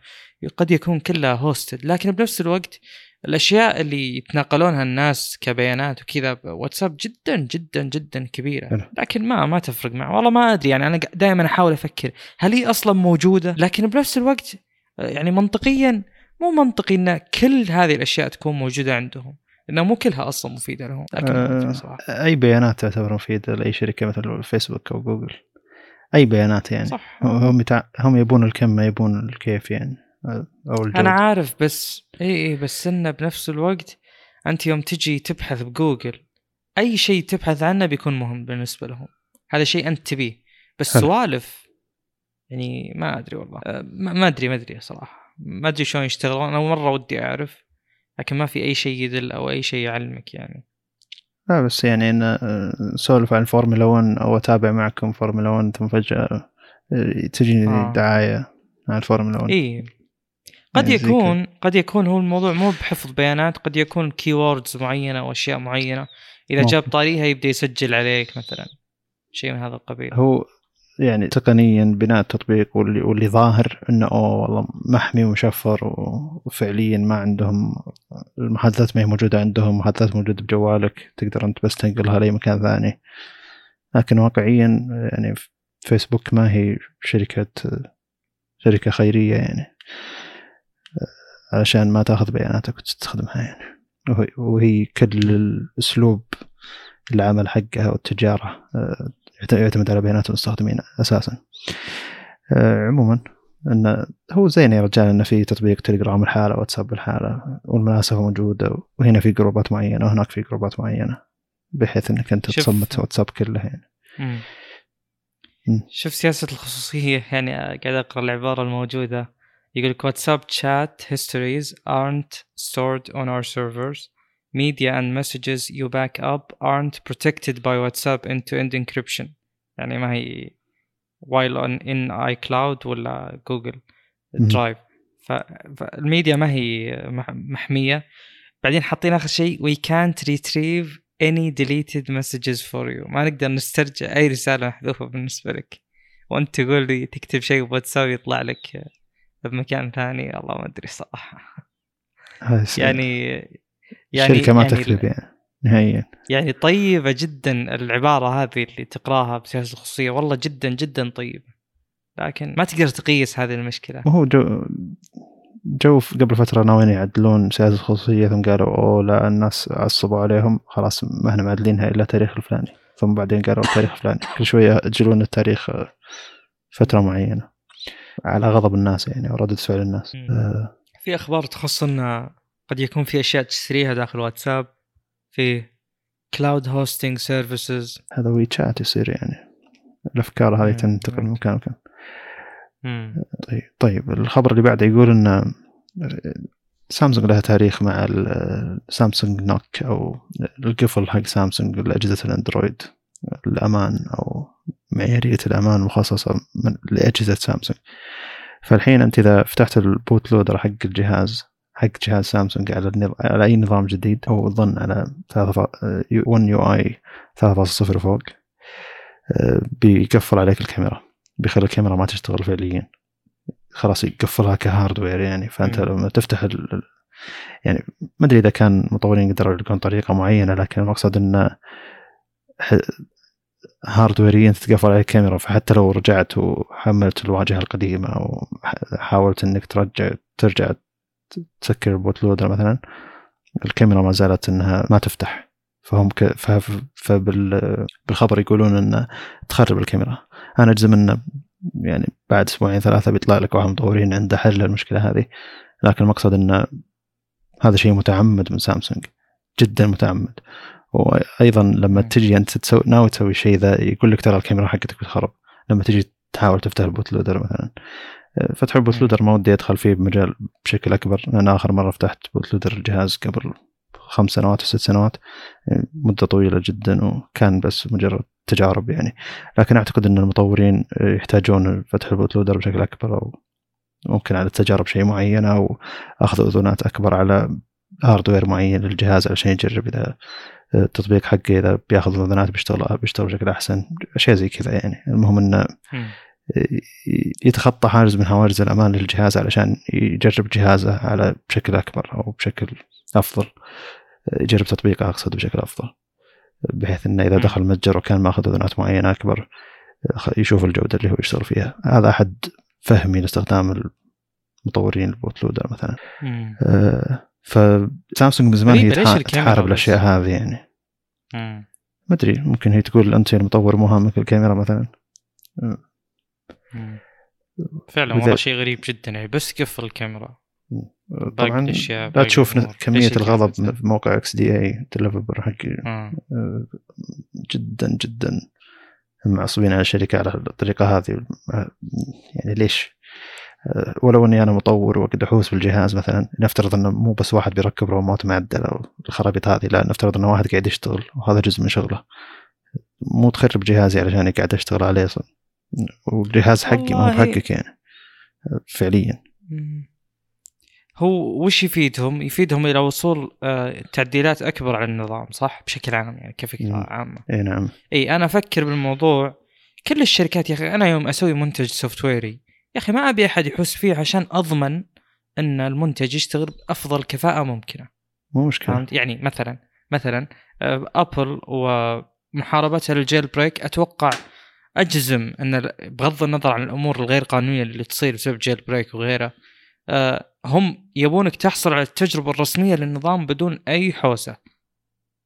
قد يكون كلها hosted لكن بنفس الوقت الأشياء اللي يتناقلونها الناس كبيانات وكذا واتساب جدا جدا جدا كبيرة. لكن ما ما تفرق معه والله ما أدري. يعني أنا دائما أحاول أفكر هل هي أصلا موجودة؟ لكن بنفس الوقت آه، يعني منطقيا مو منطقي إن كل هذه الأشياء تكون موجودة عندهم. لانها مو كلها أصلا مفيدة لهم. لكن آه، صراحة. أي بيانات تعتبر مفيدة لأي شركة مثل فيسبوك أو جوجل؟ أي بيانات يعني. صح. هم يتع... هم يبون الكم ما يبون الكيف يعني. أو الجودة. أنا عارف بس إي إي بس إنه بنفس الوقت أنت يوم تجي تبحث بجوجل أي شيء تبحث عنه بيكون مهم بالنسبة لهم. هذا شيء أنت تبيه. بس. سوالف يعني ما أدري والله. أه، ما ما أدري ما أدري صراحة. ما أدري شلون يشتغلون أنا مرة ودي أعرف لكن ما في أي شيء يدل أو أي شيء يعلمك يعني. لا بس يعني إن آه، نسولف عن فورمولا 1 أو أتابع معكم فورمولا 1 ثم فجأة آه، تجيني آه. دعاية عن الفورمولا 1 اي قد يعني يكون قد يكون هو الموضوع مو بحفظ بيانات قد يكون keywords معينة واشياء معينة إذا ممكن. جاب طاريها يبدأ يسجل عليك مثلا شيء من هذا القبيل. هو يعني تقنيا بناء التطبيق واللي واللي ظاهر إنه أوه والله محمي ومشفر وفعليا ما عندهم المحادثات ما هي موجودة عندهم محادثات موجودة بجوالك تقدر أنت بس تنقلها لأي مكان ثاني. لكن واقعيا يعني فيسبوك ما هي شركة شركة خيرية يعني علشان ما تأخذ بياناتك وتستخدمها يعني. وهي, وهي كل الأسلوب العمل حقها والتجارة آه، يعتمد على بيانات المستخدمين أساسا آه، عموما انه هو زين يا رجال انه في تطبيق تليجرام الحالة واتساب الحالة والمناسبة موجودة وهنا في جروبات معينة وهناك في جروبات معينة بحيث إنك أنت. تصمت واتساب كله يعني مم. مم. شوف سياسة الخصوصية يعني قاعد أقرأ العبارة الموجودة يقول لك WhatsApp chat histories aren't stored on our servers media and messages you back up aren't protected by WhatsApp end-to-end encryption. يعني ما هي while in iCloud ولا جوجل درايف فالميديا ما هي مح- محمية. بعدين حاطين آخر شيء. We can't retrieve any deleted messages for you. ما نقدر نسترجع أي رسالة محذوفة بالنسبة لك. وأنت تقول لي تكتب شيء بواتساب يطلع لك بمكان ثاني. والله ما أدري صراحة. يعني يعني الشركة ما يعني تكذب يعني نهائيا. يعني طيبة جدا العبارة هذه اللي تقراها بسياسة الخصوصية. والله جدا جدا طيبة لكن ما تقدر تقيس هذه المشكلة. وهو جو جوا قبل فترة ناويين يعدلون سياسة الخصوصية ثم قالوا أوه لا الناس عصبوا عليهم. خلاص ما إحنا معدلينها إلا تاريخ الفلاني. ثم بعدين قالوا التاريخ الفلاني. كل شوية يأجلون التاريخ فترة معينة. على غضب الناس يعني وردة فعل الناس. آه، في أخبار تخص إن قد يكون في أشياء تشتريها داخل واتساب في cloud hosting services هذا وي شات يصير يعني. الأفكار هذه. تنتقل من مكان لمكان. طيب طيب الخبر اللي بعده يقول إن سامسونج لها تاريخ مع سامسونج نوك أو القفل حق سامسونج لأجهزة الأندرويد. الأمان أو معيارية الأمان المخصصه من لأجهزة سامسونج. فالحين أنت إذا فتحت ال bootloader حق الجهاز حق جهاز سامسونج على النظ... على أي نظام جديد. أو أظن على One UI 3.0 فوق. آه، بيقفل عليك الكاميرا. بيخلي الكاميرا ما تشتغل فعليا. خلاص يقفلها ك hardware يعني. فأنت مم. لما تفتح ال... يعني ما أدري إذا كان مطورين قدروا يلقون طريقة معينة لكن المقصد انه ح- هاردويريا تتقفل على الكاميرا. فحتى لو رجعت وحملت الواجهة القديمة أو ح- حاولت إنك ترجع ترجع تسكر ال bootloader مثلا الكاميرا ما زالت إنها ما تفتح. فهم ك... ف... فبال... بالخبر يقولون إنه تخرب الكاميرا. أنا أجزم إنه يعني بعد أسبوعين ثلاثة بيطلع لك واحد مطورين عنده حل للمشكلة هذه. لكن المقصد إنه هذا شيء متعمد من سامسونج. جدا متعمد. وأيضا لما. تجي أنت تسوي ناوي تسوي شيء ذا يقول لك ترى الكاميرا حقتك بتخرب. لما تجي تحاول تفتح ال bootloader مثلا. فتح ال bootloader ما ودي أدخل فيه بمجال بشكل أكبر لأن آخر مرة فتحت bootloader الجهاز قبل خمس سنوات أو ست سنوات مدة طويلة جدا وكان بس مجرد تجارب يعني. لكن أعتقد إن المطورين يحتاجون فتح ال bootloader بشكل أكبر أو ممكن على تجارب شيء معينة أو اخذ اذونات أكبر على hardware معين للجهاز عشان يجرب إذا التطبيق حقه إذا بياخذ اذونات بيشتغل بيشتغل بشكل أحسن اشياء زي كذا يعني. المهم انه يتخطى حاجز من حواجز الأمان للجهاز علشان يجرب جهازه على بشكل أكبر أو بشكل أفضل. يجرب تطبيقه أقصد بشكل أفضل. بحيث إنه إذا دخل متجر وكان ماخذ اذونات معينة أكبر يشوف الجودة اللي هو يشتغل فيها. هذا أحد فهمي لاستخدام المطورين البوت لودر مثلا. آه فسامسونج من زمان هي تحارب الأشياء هذه يعني. ما أدري ممكن هي تقول أنت مطور مو هامك الكاميرا مثلا. فعلا والله شيء غريب جدا يعني بس قفل الكاميرا. طبعا لا تشوف كمية الغضب في موقع XDA Developer حق آه، جدا جدا معصبين على الشركة على الطريقة هذه. يعني ليش؟ ولو إني أنا مطور وقد أحوس بالجهاز مثلا نفترض إنه مو بس واحد بيركب روم معدل أو الخرابيط هذه لا نفترض إنه واحد قاعد يشتغل وهذا جزء من شغله. مو تخرب جهازي علشان قاعد أشتغل عليه أصلا. والجهاز حقي ما هو حقك يعني فعليا هو وش يفيدهم؟ يفيدهم إلى وصول آه، تعديلات أكبر على النظام صح؟ بشكل عام يعني كفكرة عامة. إي نعم. إي أنا أفكر بالموضوع كل الشركات يا أخي أنا يوم أسوي منتج software يا أخي ما أبي أحد يحس فيه عشان أضمن إن المنتج يشتغل بأفضل كفاءة ممكنة مو مشكلة فهمت يعني مثلا مثلا ابل آه، ومحاربتها لل jailbreak أتوقع أجزم أن بغض النظر عن الأمور الغير قانونية اللي تصير بسبب jailbreak وغيره آه، هم يبونك تحصل على التجربة الرسمية للنظام بدون أي حوسة.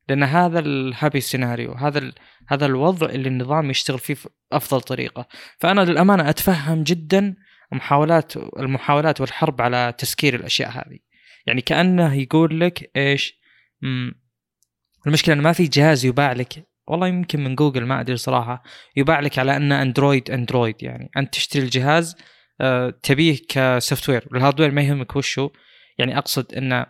لأن هذا ال happy scenario هذا هذا الوضع اللي النظام يشتغل فيه في أفضل طريقة. فأنا للأمانة أتفهم جدا محاولات المحاولات والحرب على تسكير الأشياء هذه. يعني كأنه يقول لك إيش؟ المشكلة انه ما في جهاز يباع لك والله يمكن من جوجل ما أدري صراحة يباع لك على أنه أندرويد أندرويد يعني. أنت تشتري الجهاز أه تبيه ك software ال hardware ما يهمك وشو. يعني أقصد انه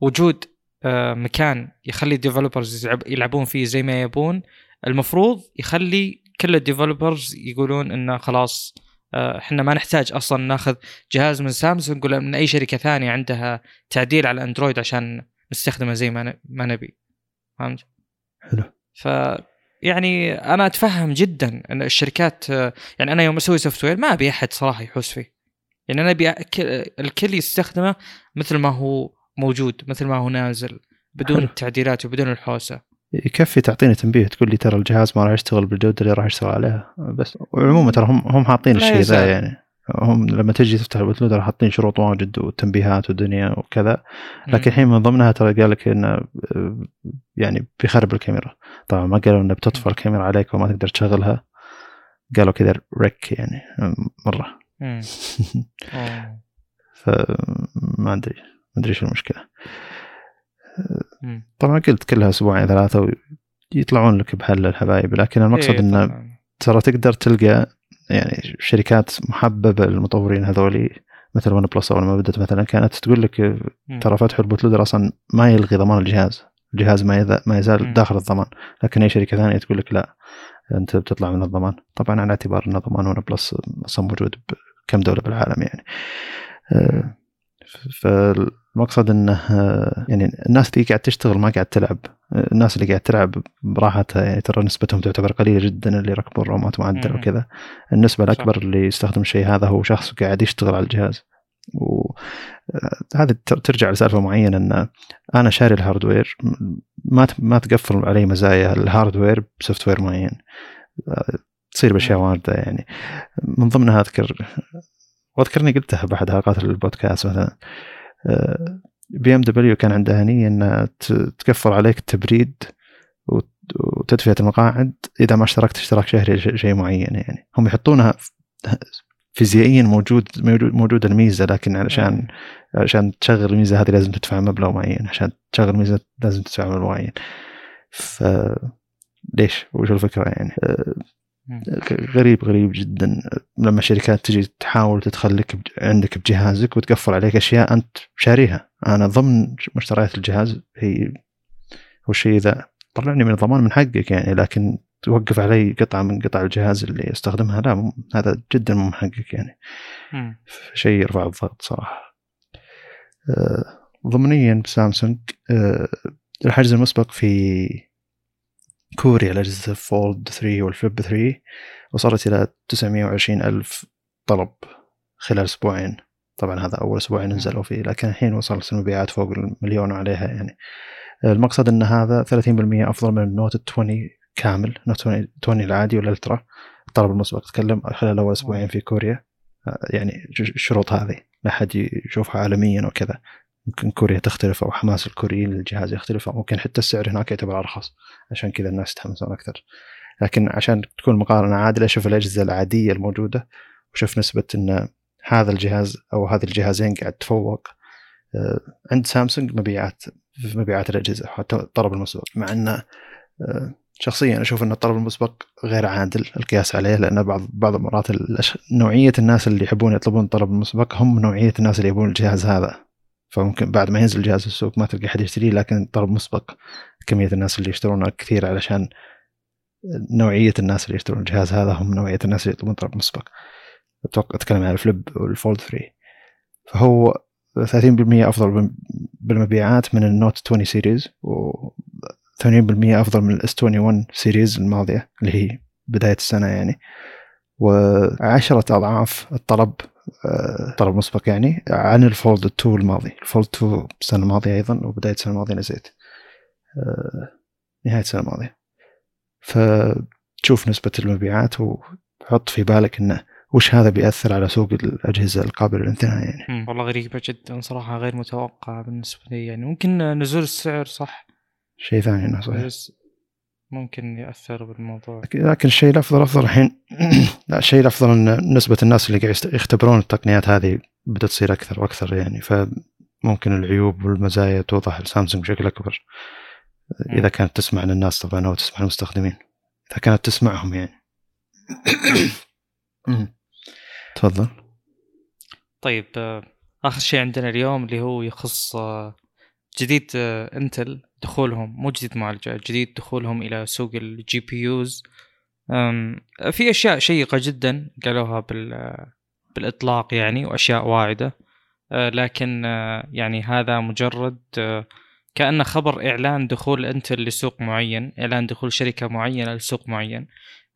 وجود أه مكان يخلي ال developers يلعبون فيه زي ما يبون المفروض يخلي كل ال developers يقولون انه خلاص آه، إحنا ما نحتاج أصلا ناخذ جهاز من سامسونج ولا من أي شركة ثانية عندها تعديل على أندرويد عشان نستخدمه زي ما نبي. فهمت؟ حلو. ف يعني أنا أتفهم جدا إن الشركات يعني أنا يوم أسوي software ما أبي أحد صراحة يحوس فيه. يعني أنا أبي الكل يستخدمه مثل ما هو موجود مثل ما هو نازل بدون حلو. التعديلات وبدون الحوسة. يكفي تعطيني تنبيه تقول لي ترى الجهاز ما راح يشتغل بالجودة اللي راح يشتغل عليها. بس وعموما ترى هم هم حاطين الشيء ذا يعني. هم لما تجي تفتح البوتلودر حاطين شروط واجد وتنبيهات ودنيا وكذا. لكن الحين من ضمنها ترى قال لك إنه يعني بيخرب الكاميرا. طبعا ما قالوا إنه بتطفى الكاميرا عليك وما تقدر تشغلها. قالوا كذا ريك يعني مرة. [LAUGHS] فما أدري ما أدري شو المشكلة. طبعا قلت كلها أسبوعين ثلاثة ويطلعون لك بحل الحبايب لكن المقصد إيه إنه ترى تقدر تلقى يعني شركات محببة للمطورين هذولي مثل OnePlus اول ما بدات مثلا كانت تقول لك ترى فتح ال bootloader أصلا ما يلغي ضمان الجهاز الجهاز ما ما يزال داخل الضمان لكن أي شركة ثانية تقول لك لا أنت بتطلع من الضمان. طبعا على اعتبار إن ضمان OnePlus أصلا موجود بكم دولة بالعالم يعني. آه، فالمقصد إنه يعني الناس اللي قاعد تشتغل ما قاعد تلعب. الناس اللي قاعد تلعب براحتها يعني ترى نسبتهم تعتبر قليلة جدا اللي يركبون ROM ات معدل وكذا النسبة الأكبر اللي يستخدم الشيء هذا هو شخص قاعد يشتغل على الجهاز. وهذه ترجع لسالفة معينة إن أنا شاري ال hardware ما ما تقفل علي مزايا ال hardware ب software معين تصير بأشياء واردة يعني. من ضمنها أذكر واذكرني قلتها بأحد حلقات البودكاست مثلا. BMW كان عندها نيه إنها تقفل عليك التبريد وتدفئه المقاعد إذا ما اشتركت اشتراك شهري شيء معين يعني. هم يحطونها فيزيائيا موجود موجود الميزة لكن علشان عشان تشغل الميزة هذه لازم تدفع مبلغ معين. عشان تشغل الميزة لازم تدفع مبلغ معين. ف ليش؟ وش الفكرة يعني؟ غريب غريب جدا. لما شركات تجي تحاول تدخل لك عندك بجهازك وتقفل عليك أشياء أنت شاريها. أنا ضمن مشتريات الجهاز هي هو شيء إذا طلعني من الضمان من حقك يعني لكن توقف علي قطعة من قطع الجهاز اللي أستخدمها لا هذا جدا مو من حقك يعني. شيء يرفع الضغط صراحة. آه، ضمنيا بسامسونج آه، الحجز المسبق في كوريا الأجهزة فولد 3 والفليب 3 وصلت إلى 920 ألف طلب خلال أسبوعين. طبعا هذا أول أسبوعين نزلوا فيه لكن الحين وصلت المبيعات فوق المليون وعليها يعني. المقصد أن هذا 30% أفضل من ال Note 20 كامل Note 20 العادي وال Ultra. الطلب المسبق تكلم خلال أول أسبوعين في كوريا. يعني الشروط هذه لا أحد يشوفها عالميا وكذا. ممكن كوريا تختلف أو حماس الكوريين للجهاز يختلف أو ممكن حتى السعر هناك يعتبر أرخص. عشان كذا الناس يتحمسون أكثر. لكن عشان تكون مقارنة عادلة شوف الأجهزة العادية الموجودة وشوف نسبة إن هذا الجهاز أو هذه الجهازين قاعد تفوق. آه، عند سامسونج مبيعات في مبيعات الأجهزة حتى الطلب المسبق. مع إن آه، شخصيا أشوف إن الطلب المسبق غير عادل القياس عليه لأن بعض بعض المرات نوعية الناس اللي يحبون يطلبون الطلب المسبق هم نوعية الناس اللي يبون الجهاز هذا. فممكن بعد ما ينزل الجهاز السوق ما تلقى حد يشتريه لكن طلب مسبق كمية الناس اللي يشترونه كثير علشان نوعية الناس اللي يشترون الجهاز هذا هم نوعية الناس اللي يطلبون طلب مسبق. أتوقع أتكلم عن ال Flip وال Fold 3 فهو 30% أفضل بالمبيعات من ال Note 20 series و 80% أفضل من ال S 21 series الماضية اللي هي بداية السنة يعني. وعشرة أضعاف الطلب طلب مسبق يعني. عن ال Fold 2 الماضي. ال Fold 2 السنة الماضية أيضا وبداية السنة الماضية نسيت. آه، نهاية السنة الماضية. فتشوف نسبة المبيعات وحط في بالك إنه وش هذا بيأثر على سوق الأجهزة القابلة للانثناء يعني. والله غريبة جدا صراحة غير متوقعة بالنسبة لي يعني. ممكن نزول السعر صح؟ شيء ثاني صحيح. ممكن ياثر بالموضوع. لكن الشيء الافضل افضل الحين [CLEARS THROAT] لا الشيء الأفضل إن نسبة الناس اللي قاعد يختبرون التقنيات هذه بدأت تصير أكثر وأكثر يعني. فممكن العيوب والمزايا توضح لسامسونج بشكل أكبر. إذا كانت تسمع للناس طبعا أو تسمع للمستخدمين. إذا كانت تسمعهم يعني. [COUGHS] تفضل. طيب آه، آخر شيء عندنا اليوم اللي هو يخص آه، جديد Intel آه، دخولهم مو جديد معالجات جديد دخولهم إلى سوق ال GPUs في أشياء شيقة جدا قالوها بال بالإطلاق يعني وأشياء واعدة. أه، لكن أه، يعني هذا مجرد كانه خبر إعلان دخول انتل لسوق معين إعلان دخول شركة معينة لسوق معين.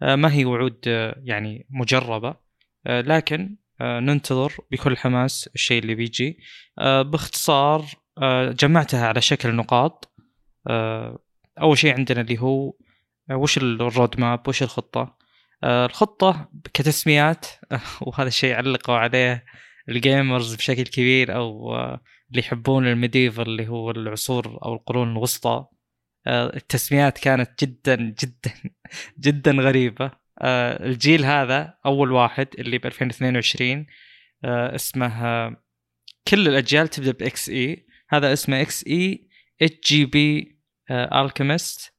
ما هي وعود يعني مجربة. لكن ننتظر بكل حماس الشيء اللي بيجي. باختصار جمعتها على شكل نقاط. آه، أول شيء عندنا اللي هو آه، وش الرود ماب وش الخطة؟ آه، الخطة كتسميات [LAUGHS] وهذا الشيء علقوا عليه ال gamers بشكل كبير أو اللي يحبون ال medieval اللي هو العصور أو القرون الوسطى. التسميات كانت جدا جدا [LAUGHS] جدا غريبة. الجيل هذا أول واحد اللي ب 2022 اسمه كل الأجيال تبدأ ب Xe. هذا اسمه إكس اي اتش جي بي الكيمست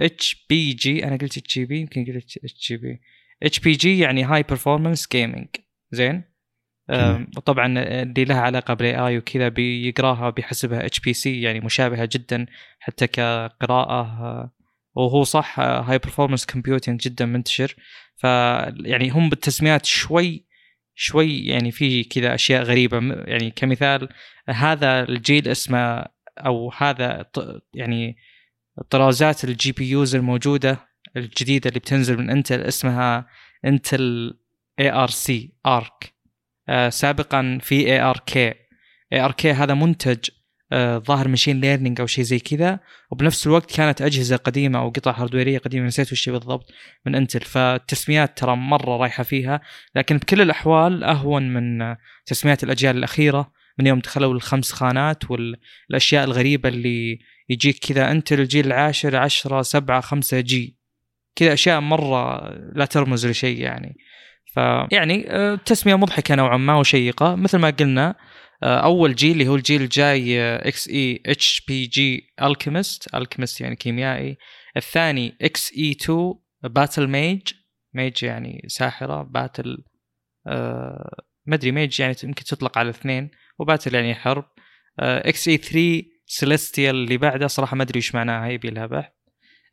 اتش بي جي أنا قلت اتش جي بي يمكن قلت اتش جي بي HPG يعني high performance gaming زين؟ وطبعا اللي لها علاقة بال AI وكذا بيقراها بيحسبها HPC يعني مشابهة جدا حتى كقراءة آه، وهو صح high performance computing جدا منتشر. ف يعني هم بالتسميات شوي شوي يعني في كذا أشياء غريبة. يعني كمثال هذا الجيل اسمه أو هذا يعني طرازات ال GPUs الموجودة الجديدة اللي بتنزل من Intel اسمها Intel ARC Arc. سابقا في إي آر كي. إي آر كي هذا منتج آه ظاهر machine learning أو شيء زي كذا. وبنفس الوقت كانت أجهزة قديمة أو قطع hardware يه قديمة نسيت وش بالضبط من Intel فالتسميات ترى مرة رايحة فيها لكن بكل الأحوال أهون من تسميات الأجيال الأخيرة من يوم دخلوا الخمس خانات والأشياء الغريبة اللي يجيك كذا. انت الجيل العاشر عشرة سبعة خمسة G كذا أشياء مرة لا ترمز لشيء يعني. فيعني آه، تسمية مضحكة نوعا ما وشيقة مثل ما قلنا آه، أول جيل اللي هو الجيل الجاي Xe HPG Alchemist Alchemist يعني كيميائي. الثاني Xe 2 Battlemage mage يعني ساحرة. battle آه ما ادري mage يعني يمكن تطلق على اثنين. و battle يعني حرب. Xe 3 Celestial اللي بعده صراحة ما أدري إيش معناها يبي لها بحث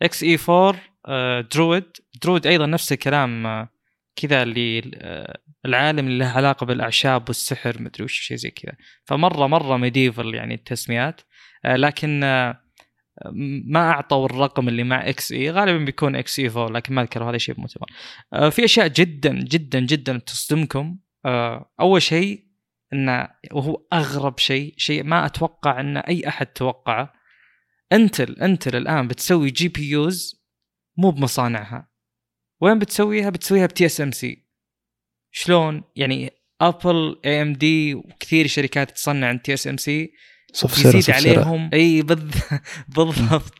Xe 4 Druid druid أيضا نفس الكلام آه، كذا اللي آه، العالم اللي له علاقة بالأعشاب والسحر مدري وش شيء زي كذا. فمرة مرة medieval يعني التسميات. آه، لكن ما أعطوا الرقم اللي مع Xe غالبا بيكون Xe 4 لكن ما أذكر هذا شيء مؤتمر في أشياء جدا جدا جدا تصدمكم. أول شيء انه وهو أغرب شيء شيء ما أتوقع إن أي أحد توقعه. Intel Intel الآن بتسوي GPUs مو بمصانعها. وين بتسويها؟ بتسويها ب TSMC. شلون؟ يعني Apple AMD وكثير شركات تصنع TSMC. يزيد عليهم. إي [LAUGHS] بالضبط.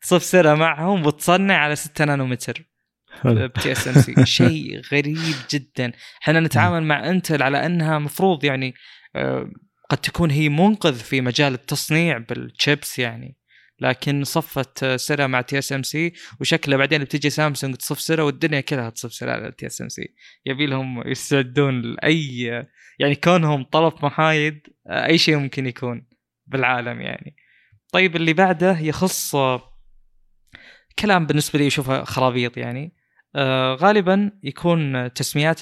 صف سرا معهم وتصنع على 6 نانومتر ب TSMC. [LAUGHS] شيء غريب جدا. إحنا نتعامل مع Intel على إنها مفروض يعني آه، قد تكون هي منقذ في مجال التصنيع بالشيبس يعني. لكن صفت سيرا مع تي اس ام سي وشكله بعدين بتجي سامسونج تصف سرا والدنيا كلها تصف سيرا على تي اس ام سي يبي لهم يستعدون لاي يعني كونهم طرف محايد أي شيء ممكن يكون بالعالم يعني. طيب اللي بعده يخص كلام بالنسبة لي اشوفه خرابيط يعني. آه غالبا يكون تسميات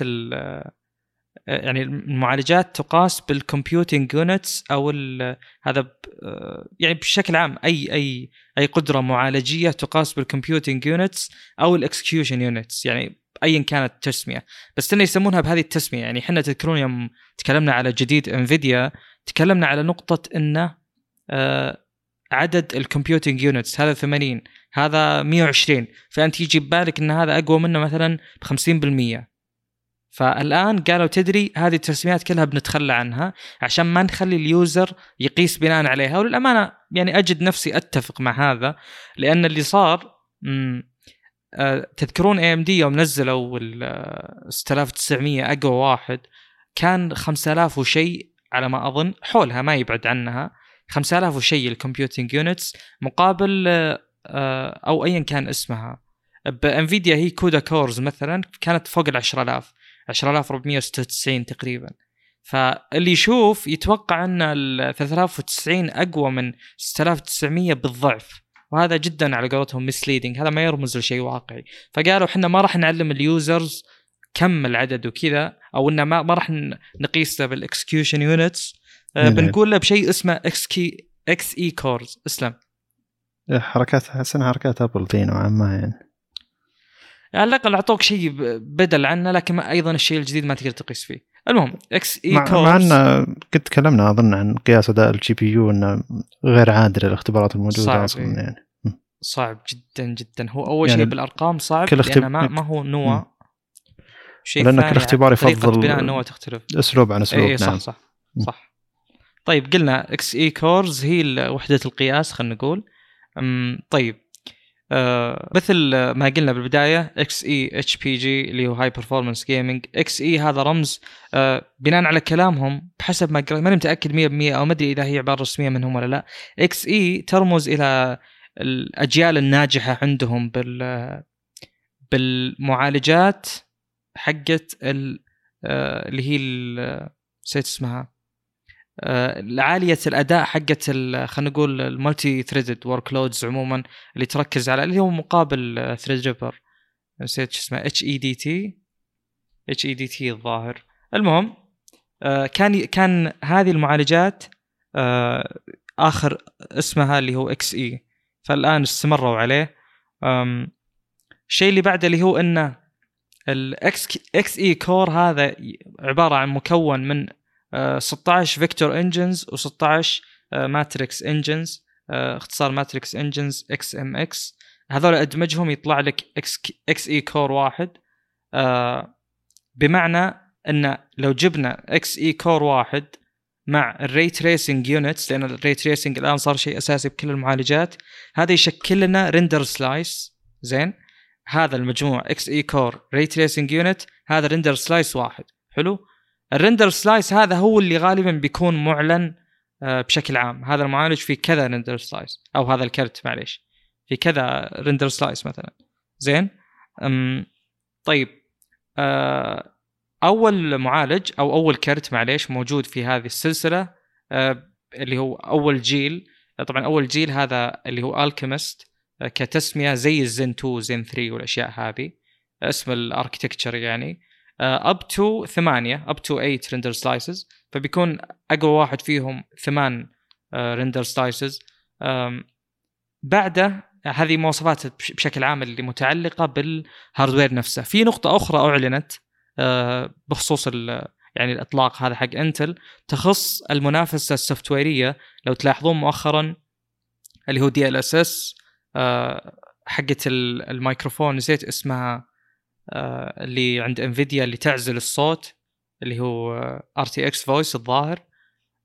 يعني المعالجات تقاس بال computing units أو هذا يعني بشكل عام أي أي أي قدرة معالجية تقاس بال computing units أو ال execution units يعني ايا كانت التسمية. بس إنه يسمونها بهذه التسمية يعني إحنا تذكرون يوم تكلمنا على جديد Nvidia تكلمنا على نقطة إنه آه، عدد ال computing units هذا 80 هذا 120 فأنت يجي ببالك إن هذا أقوى منه مثلا ب 50% فالآن قالوا تدري هذه التسميات كلها بنتخلى عنها عشان ما نخلي ال user يقيس بناء عليها وللأمانة يعني أجد نفسي أتفق مع هذا لأن اللي صار آه، تذكرون AMD يوم نزلوا ال 6900 أقوى واحد كان 5000 وشيء على ما أظن حولها ما يبعد عنها 5000 وشيء ال computing units مقابل آه، أو ايا كان اسمها. ب Nvidia هي CUDA cores مثلا كانت فوق ال 10000 10496 تقريبا. فاللي يشوف يتوقع أن ال 3090 أقوى من 6900 بالضعف وهذا جدا على قولتهم misleading هذا ما يرمز لشيء واقعي. فقالوا إحنا ما راح نعلم ال users كم العدد وكذا أو انه ما, ما راح نقيسه بال execution units آه بنقول له بشيء اسمه إكس كي Xe cores اسلم حركات احس حركات Apple ذي نوعا ما يعني. على الأقل أعطوك شيء بدل عنه لكن أيضا الشيء الجديد ما تقدر تقيس فيه. المهم Xe cores مع إن قد تكلمنا أظن عن قياس أداء ال GPU إنه غير عادل الاختبارات الموجودة صعب أصلا إيه. يعني. صعب جدا جدا. هو أول يعني شيء بالأرقام صعب كل اختب... ما, ما هو نوا شيء لأن كل اختبار يفضل بناء تختلف. أسلوب عن أسلوب اي صح نعم. صح صح. طيب قلنا Xe cores هي وحدة القياس خلينا نقول. طيب آه مثل ما قلنا بالبداية إكس اي اتش بي جي اللي هو high performance gaming Xe هذا رمز آه بناء على كلامهم بحسب ما قرأت ماني متأكد 100% أو ما أدري إذا هي عبارة رسمية منهم ولا لا. Xe ترمز إلى الأجيال الناجحة عندهم بال بالمعالجات حقت آه اللي هي نسيت اسمها. آه، عالية الأداء حقت خلينا نقول ال multi-threaded workloads عموما اللي تركز على اللي هو مقابل Threadripper نسيت شو اسمه HEDT HEDT الظاهر. المهم آه، كان كان هذه المعالجات آه، آخر اسمها اللي هو Xe فالآن استمروا عليه. الشيء اللي بعده اللي هو إنه ال X Xe core هذا عبارة عن مكون من 16 vector engines و16 matrix engines اختصار matrix engines XMX هذول أدمجهم يطلع لك X Xe core واحد. uh, بمعنى إن لو جبنا Xe core واحد مع ال ray tracing units لأن ال ray tracing الآن صار شيء أساسي بكل المعالجات هذا يشكل لنا render slice زين؟ هذا المجموع Xe core ray tracing unit هذا render slice واحد. حلو؟ ال render slice هذا هو اللي غالبا بيكون معلن آه، بشكل عام. هذا المعالج في كذا render slice. أو هذا الكرت معليش. في كذا render slice مثلا. زين؟ طيب. آه أول معالج أو أول كرت معليش موجود في هذه السلسلة آه اللي هو أول جيل. طبعا أول جيل هذا اللي هو ال Alchemist كتسمية زي الزين 2 زين 3 والأشياء هذه. اسم ال architecture يعني. up to 8 up to 8 render slices فبيكون أقوى واحد فيهم ثمان render slices بعده هذه مواصفات بشكل عام اللي متعلقة بال hardware نفسه. في نقطة أخرى أعلنت آه، بخصوص يعني الإطلاق هذا حق Intel تخص المنافسة ال software يه لو تلاحظون مؤخرا اللي هو DLSS حقت الميكروفون نسيت اسمها. آه، اللي عند Nvidia اللي تعزل الصوت اللي هو RTX Voice الظاهر.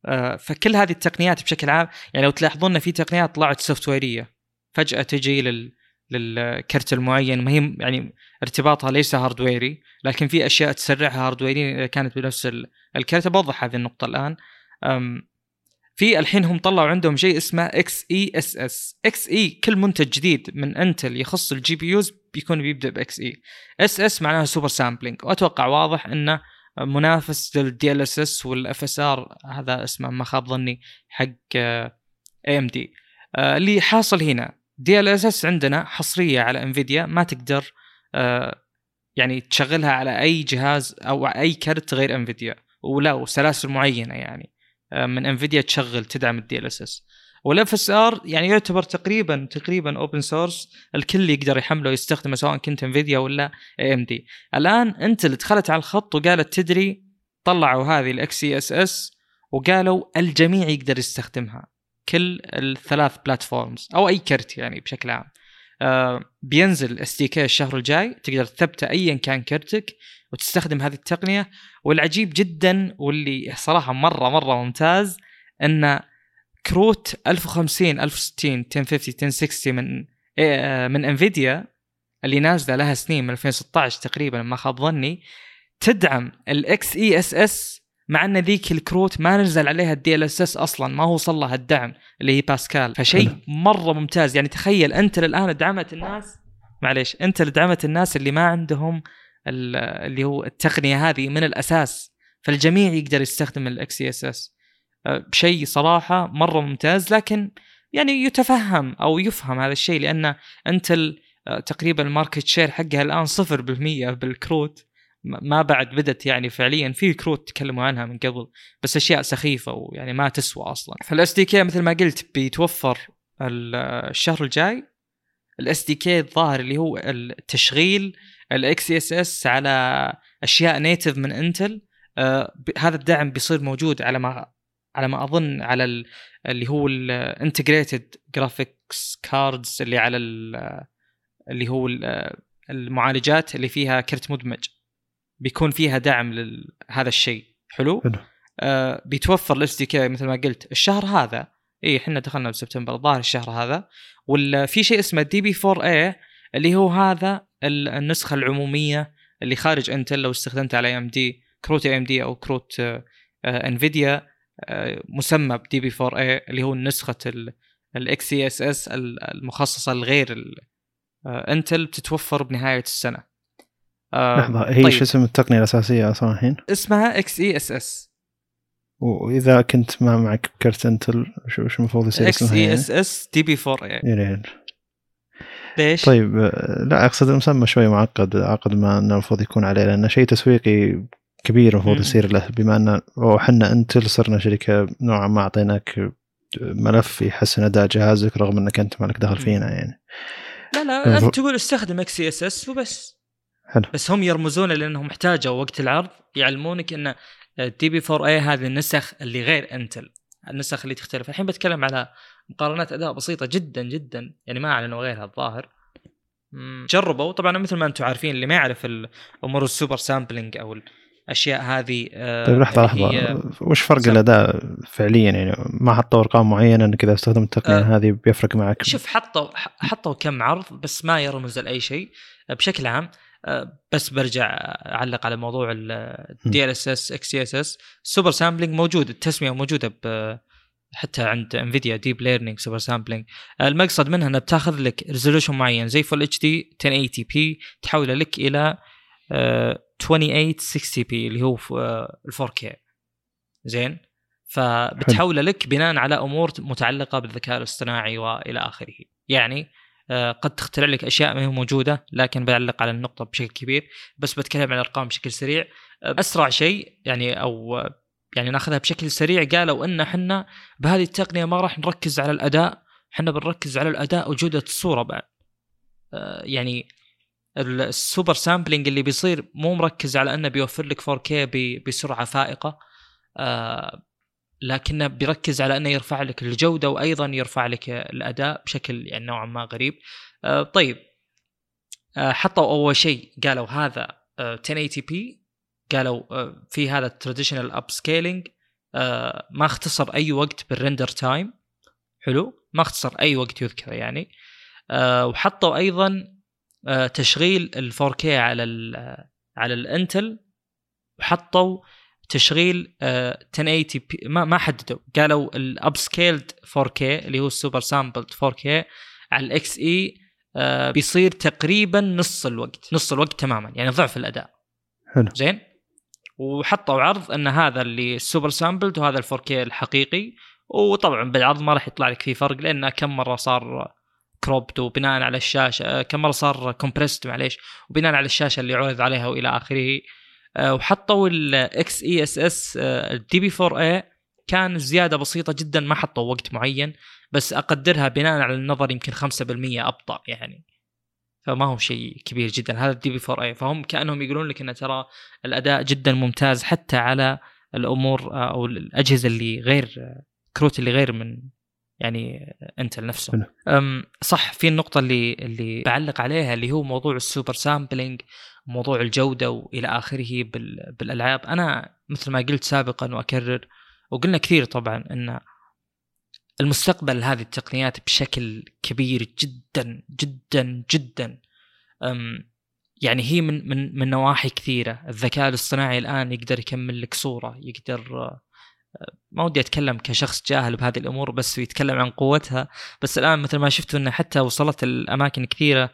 آه، فكل هذه التقنيات بشكل عام يعني لو تلاحظون في تقنيات طلعت software يه فجأة تجي لل للكرت المعين ما هي يعني ارتباطها ليس hardware ي لكن في أشياء تسرعها hardware ي كانت بنفس الكرت. بوضح هذه النقطة الآن. في الحين هم طلعوا عندهم شيء اسمه إكس إي إس إس. إكس إي كل منتج جديد من إنتل يخص ال GPUs بيكون بيبدأ ب Xe. SS معناها super sampling وأتوقع واضح إنه منافس لل DLSS وال FSR هذا اسمه ما خاب ظني حق AMD اللي حاصل هنا DLSS عندنا حصرية على انفيديا ما تقدر آه، يعني تشغلها على أي جهاز أو أي كرت غير انفيديا ولا وسلاسل معينة يعني. من انفيديا تشغل تدعم ال DLSS وال FSR يعني يعتبر تقريبا تقريبا open source الكل يقدر يحمله ويستخدمه سواء كنت انفيديا ولا AMD الآن إنتل اللي دخلت على الخط وقالت تدري طلعوا هذه ال XeSS وقالوا الجميع يقدر يستخدمها. كل الثلاث platforms أو أي كرت يعني بشكل عام. آه بينزل SDK الشهر الجاي تقدر تثبته ايا كان كرتك وتستخدم هذه التقنية. والعجيب جدا واللي صراحة مرة مرة ممتاز إن كروت 1050 1060 1050 1060 من آه، من إنفيديا اللي نازلة لها سنين من 2016 تقريبا ما خاب ظني تدعم ال XeSS مع أن ذيك الكروت ما نزل عليها ال DLSS أصلا ما هو وصل لها الدعم اللي هي باسكال فشيء مرة ممتاز. يعني تخيل إنتل الان دعمت الناس معليش إنتل اللي دعمت الناس اللي ما عندهم اللي هو التقنية هذه من الأساس فالجميع يقدر يستخدم ال XeSS بشيء صراحة مرة ممتاز. لكن يعني يتفهم أو يفهم هذا الشيء لأن إنتل أه، تقريبا ال market share حقها الآن 0% بالكروت. ما بعد بدت يعني فعليا في كروت تكلموا عنها من قبل بس أشياء سخيفة ويعني ما تسوى أصلا. فال SDK مثل ما قلت بيتوفر الشهر الجاي ال SDK الظاهر اللي هو التشغيل ال XeSS على أشياء native من إنتل آه هذا الدعم بيصير موجود على ما على ما أظن على اللي هو ال integrated graphics cards اللي على اللي هو المعالجات اللي فيها كرت مدمج. بيكون فيها دعم لهذا الشيء. حلو؟ حلو. آه بيتوفر ال SDK مثل ما قلت الشهر هذا. اي إحنا دخلنا بسبتمبر الظاهر الشهر هذا. ولا في شيء اسمه DP4a اللي هو هذا النسخة العمومية اللي خارج انتل لو استخدمت على AMD كروت AMD أو كروت آه انفيديا آه مسمى ب DP4a اللي هو نسخة ال XeSS المخصصة لغير انتل بتتوفر بنهاية السنة. آه لحظة هي طيب. شو اسم التقنية الأساسية أصلا الحين؟ اسمها XeSS. وإذا كنت ما معك كرت إنتل شو شو المفروض يصير XeSS DP4 يعني. ليش؟ طيب آه، لا أقصد المسمى شوي معقد أعقد ما إنه المفروض يكون عليه لأنه شيء تسويقي كبير المفروض يصير له بما ان إحنا إنتل صرنا شركة نوعا ما أعطيناك ملف يحسن أداء جهازك رغم إنك أنت مالك دخل فينا يعني. لا لا أنت تقول استخدم XeSS وبس. حلو. بس هم يرمزون لأنهم احتاجوا وقت العرض يعلمونك إن DP4a هذه النسخ اللي غير إنتل. النسخ اللي تختلف. الحين بتكلم على مقارنات أداء بسيطة جدا جدا. يعني ما أعلنوا غيرها الظاهر. جربوا. طبعا مثل ما أنتم عارفين اللي ما يعرف الأمور ال super sampling أو الأشياء هذه آه، طيب لحظة لحظة. وش فرق الأداء فعليا؟ يعني ما حطوا أرقام معينة انك اذا استخدمت التقنية أه هذه بيفرق معك؟ شوف حطوا حطوا كم عرض بس ما يرمز لأي شيء. بشكل عام آه، بس برجع أعلق على موضوع الدي ال اس اس إكس اس اس سوبر سامبلينج موجود التسمية موجودة ب حتى عند انفيديا Deep Learning Super Sampling المقصد منها إنها بتاخذ لك resolution معين زي Full HD 1080p تحوله لك إلى 2860p اللي هو ال 4K زين؟ فبتحوله لك بناء على أمور متعلقة بالذكاء الاصطناعي وإلى آخره. يعني آه، قد تخترع لك أشياء ما هي موجودة لكن بعلق على النقطة بشكل كبير. بس بتكلم عن الأرقام بشكل سريع. آه، أسرع شيء يعني أو يعني ناخذها بشكل سريع قالوا إن إحنا بهذه التقنية ما راح نركز على الأداء. إحنا بنركز على الأداء وجودة الصورة بعد. آه، يعني ال super sampling اللي بيصير مو مركز على إنه بيوفر لك 4K بسرعة فائقة. لكنه بيركز على أنه يرفع لك الجودة وأيضا يرفع لك الأداء بشكل يعني نوعا ما غريب. آه طيب. آه حطوا أول شيء قالوا هذا آه 1080p. قالوا آه في هذا ال traditional upscaling آه ما اختصر أي وقت بال render time. حلو. ما اختصر أي وقت يذكر يعني. آه وحطوا أيضا آه تشغيل ال 4K على ال على الإنتل. وحطوا تشغيل 1080 آه، p ما ما حددوا. قالوا ال upscaled 4K اللي هو ال super sampled 4K على ال Xe آه، بيصير تقريبا نص الوقت نص الوقت تماما يعني ضعف الأداء. حلو. زين؟ وحطوا عرض إن هذا اللي ال super sampled وهذا ال 4K الحقيقي وطبعا بالعرض ما راح يطلع لك فيه فرق لأنه كم مرة صار cropped وبناء على الشاشة آه، كم مرة صار compressed معليش وبناء على الشاشة اللي عرض عليها وإلى آخره. وحطوا ال XeSS ال DP4a كان زيادة بسيطة جدا ما حطوا وقت معين بس أقدرها بناء على النظر يمكن 5% أبطأ يعني. فما هو شيء كبير جدا هذا ال DP4a فهم كأنهم يقولون لك ان ترى الأداء جدا ممتاز حتى على الأمور آه، أو الأجهزة اللي غير كروت اللي غير من يعني إنتل نفسه. صح في النقطة اللي اللي بعلق عليها اللي هو موضوع ال super sampling موضوع الجودة وإلى آخره بالألعاب. أنا مثل ما قلت سابقا وأكرر وقلنا كثير طبعا إن المستقبل هذه التقنيات بشكل كبير جدا جدا جدا. يعني هي من من من نواحي كثيرة. الذكاء الاصطناعي الآن يقدر يكمل لك صورة يقدر ما ودي أتكلم كشخص جاهل بهذه الأمور بس يتكلم عن قوتها. بس الآن مثل ما شفتوا انه حتى وصلت الاماكن كثيرة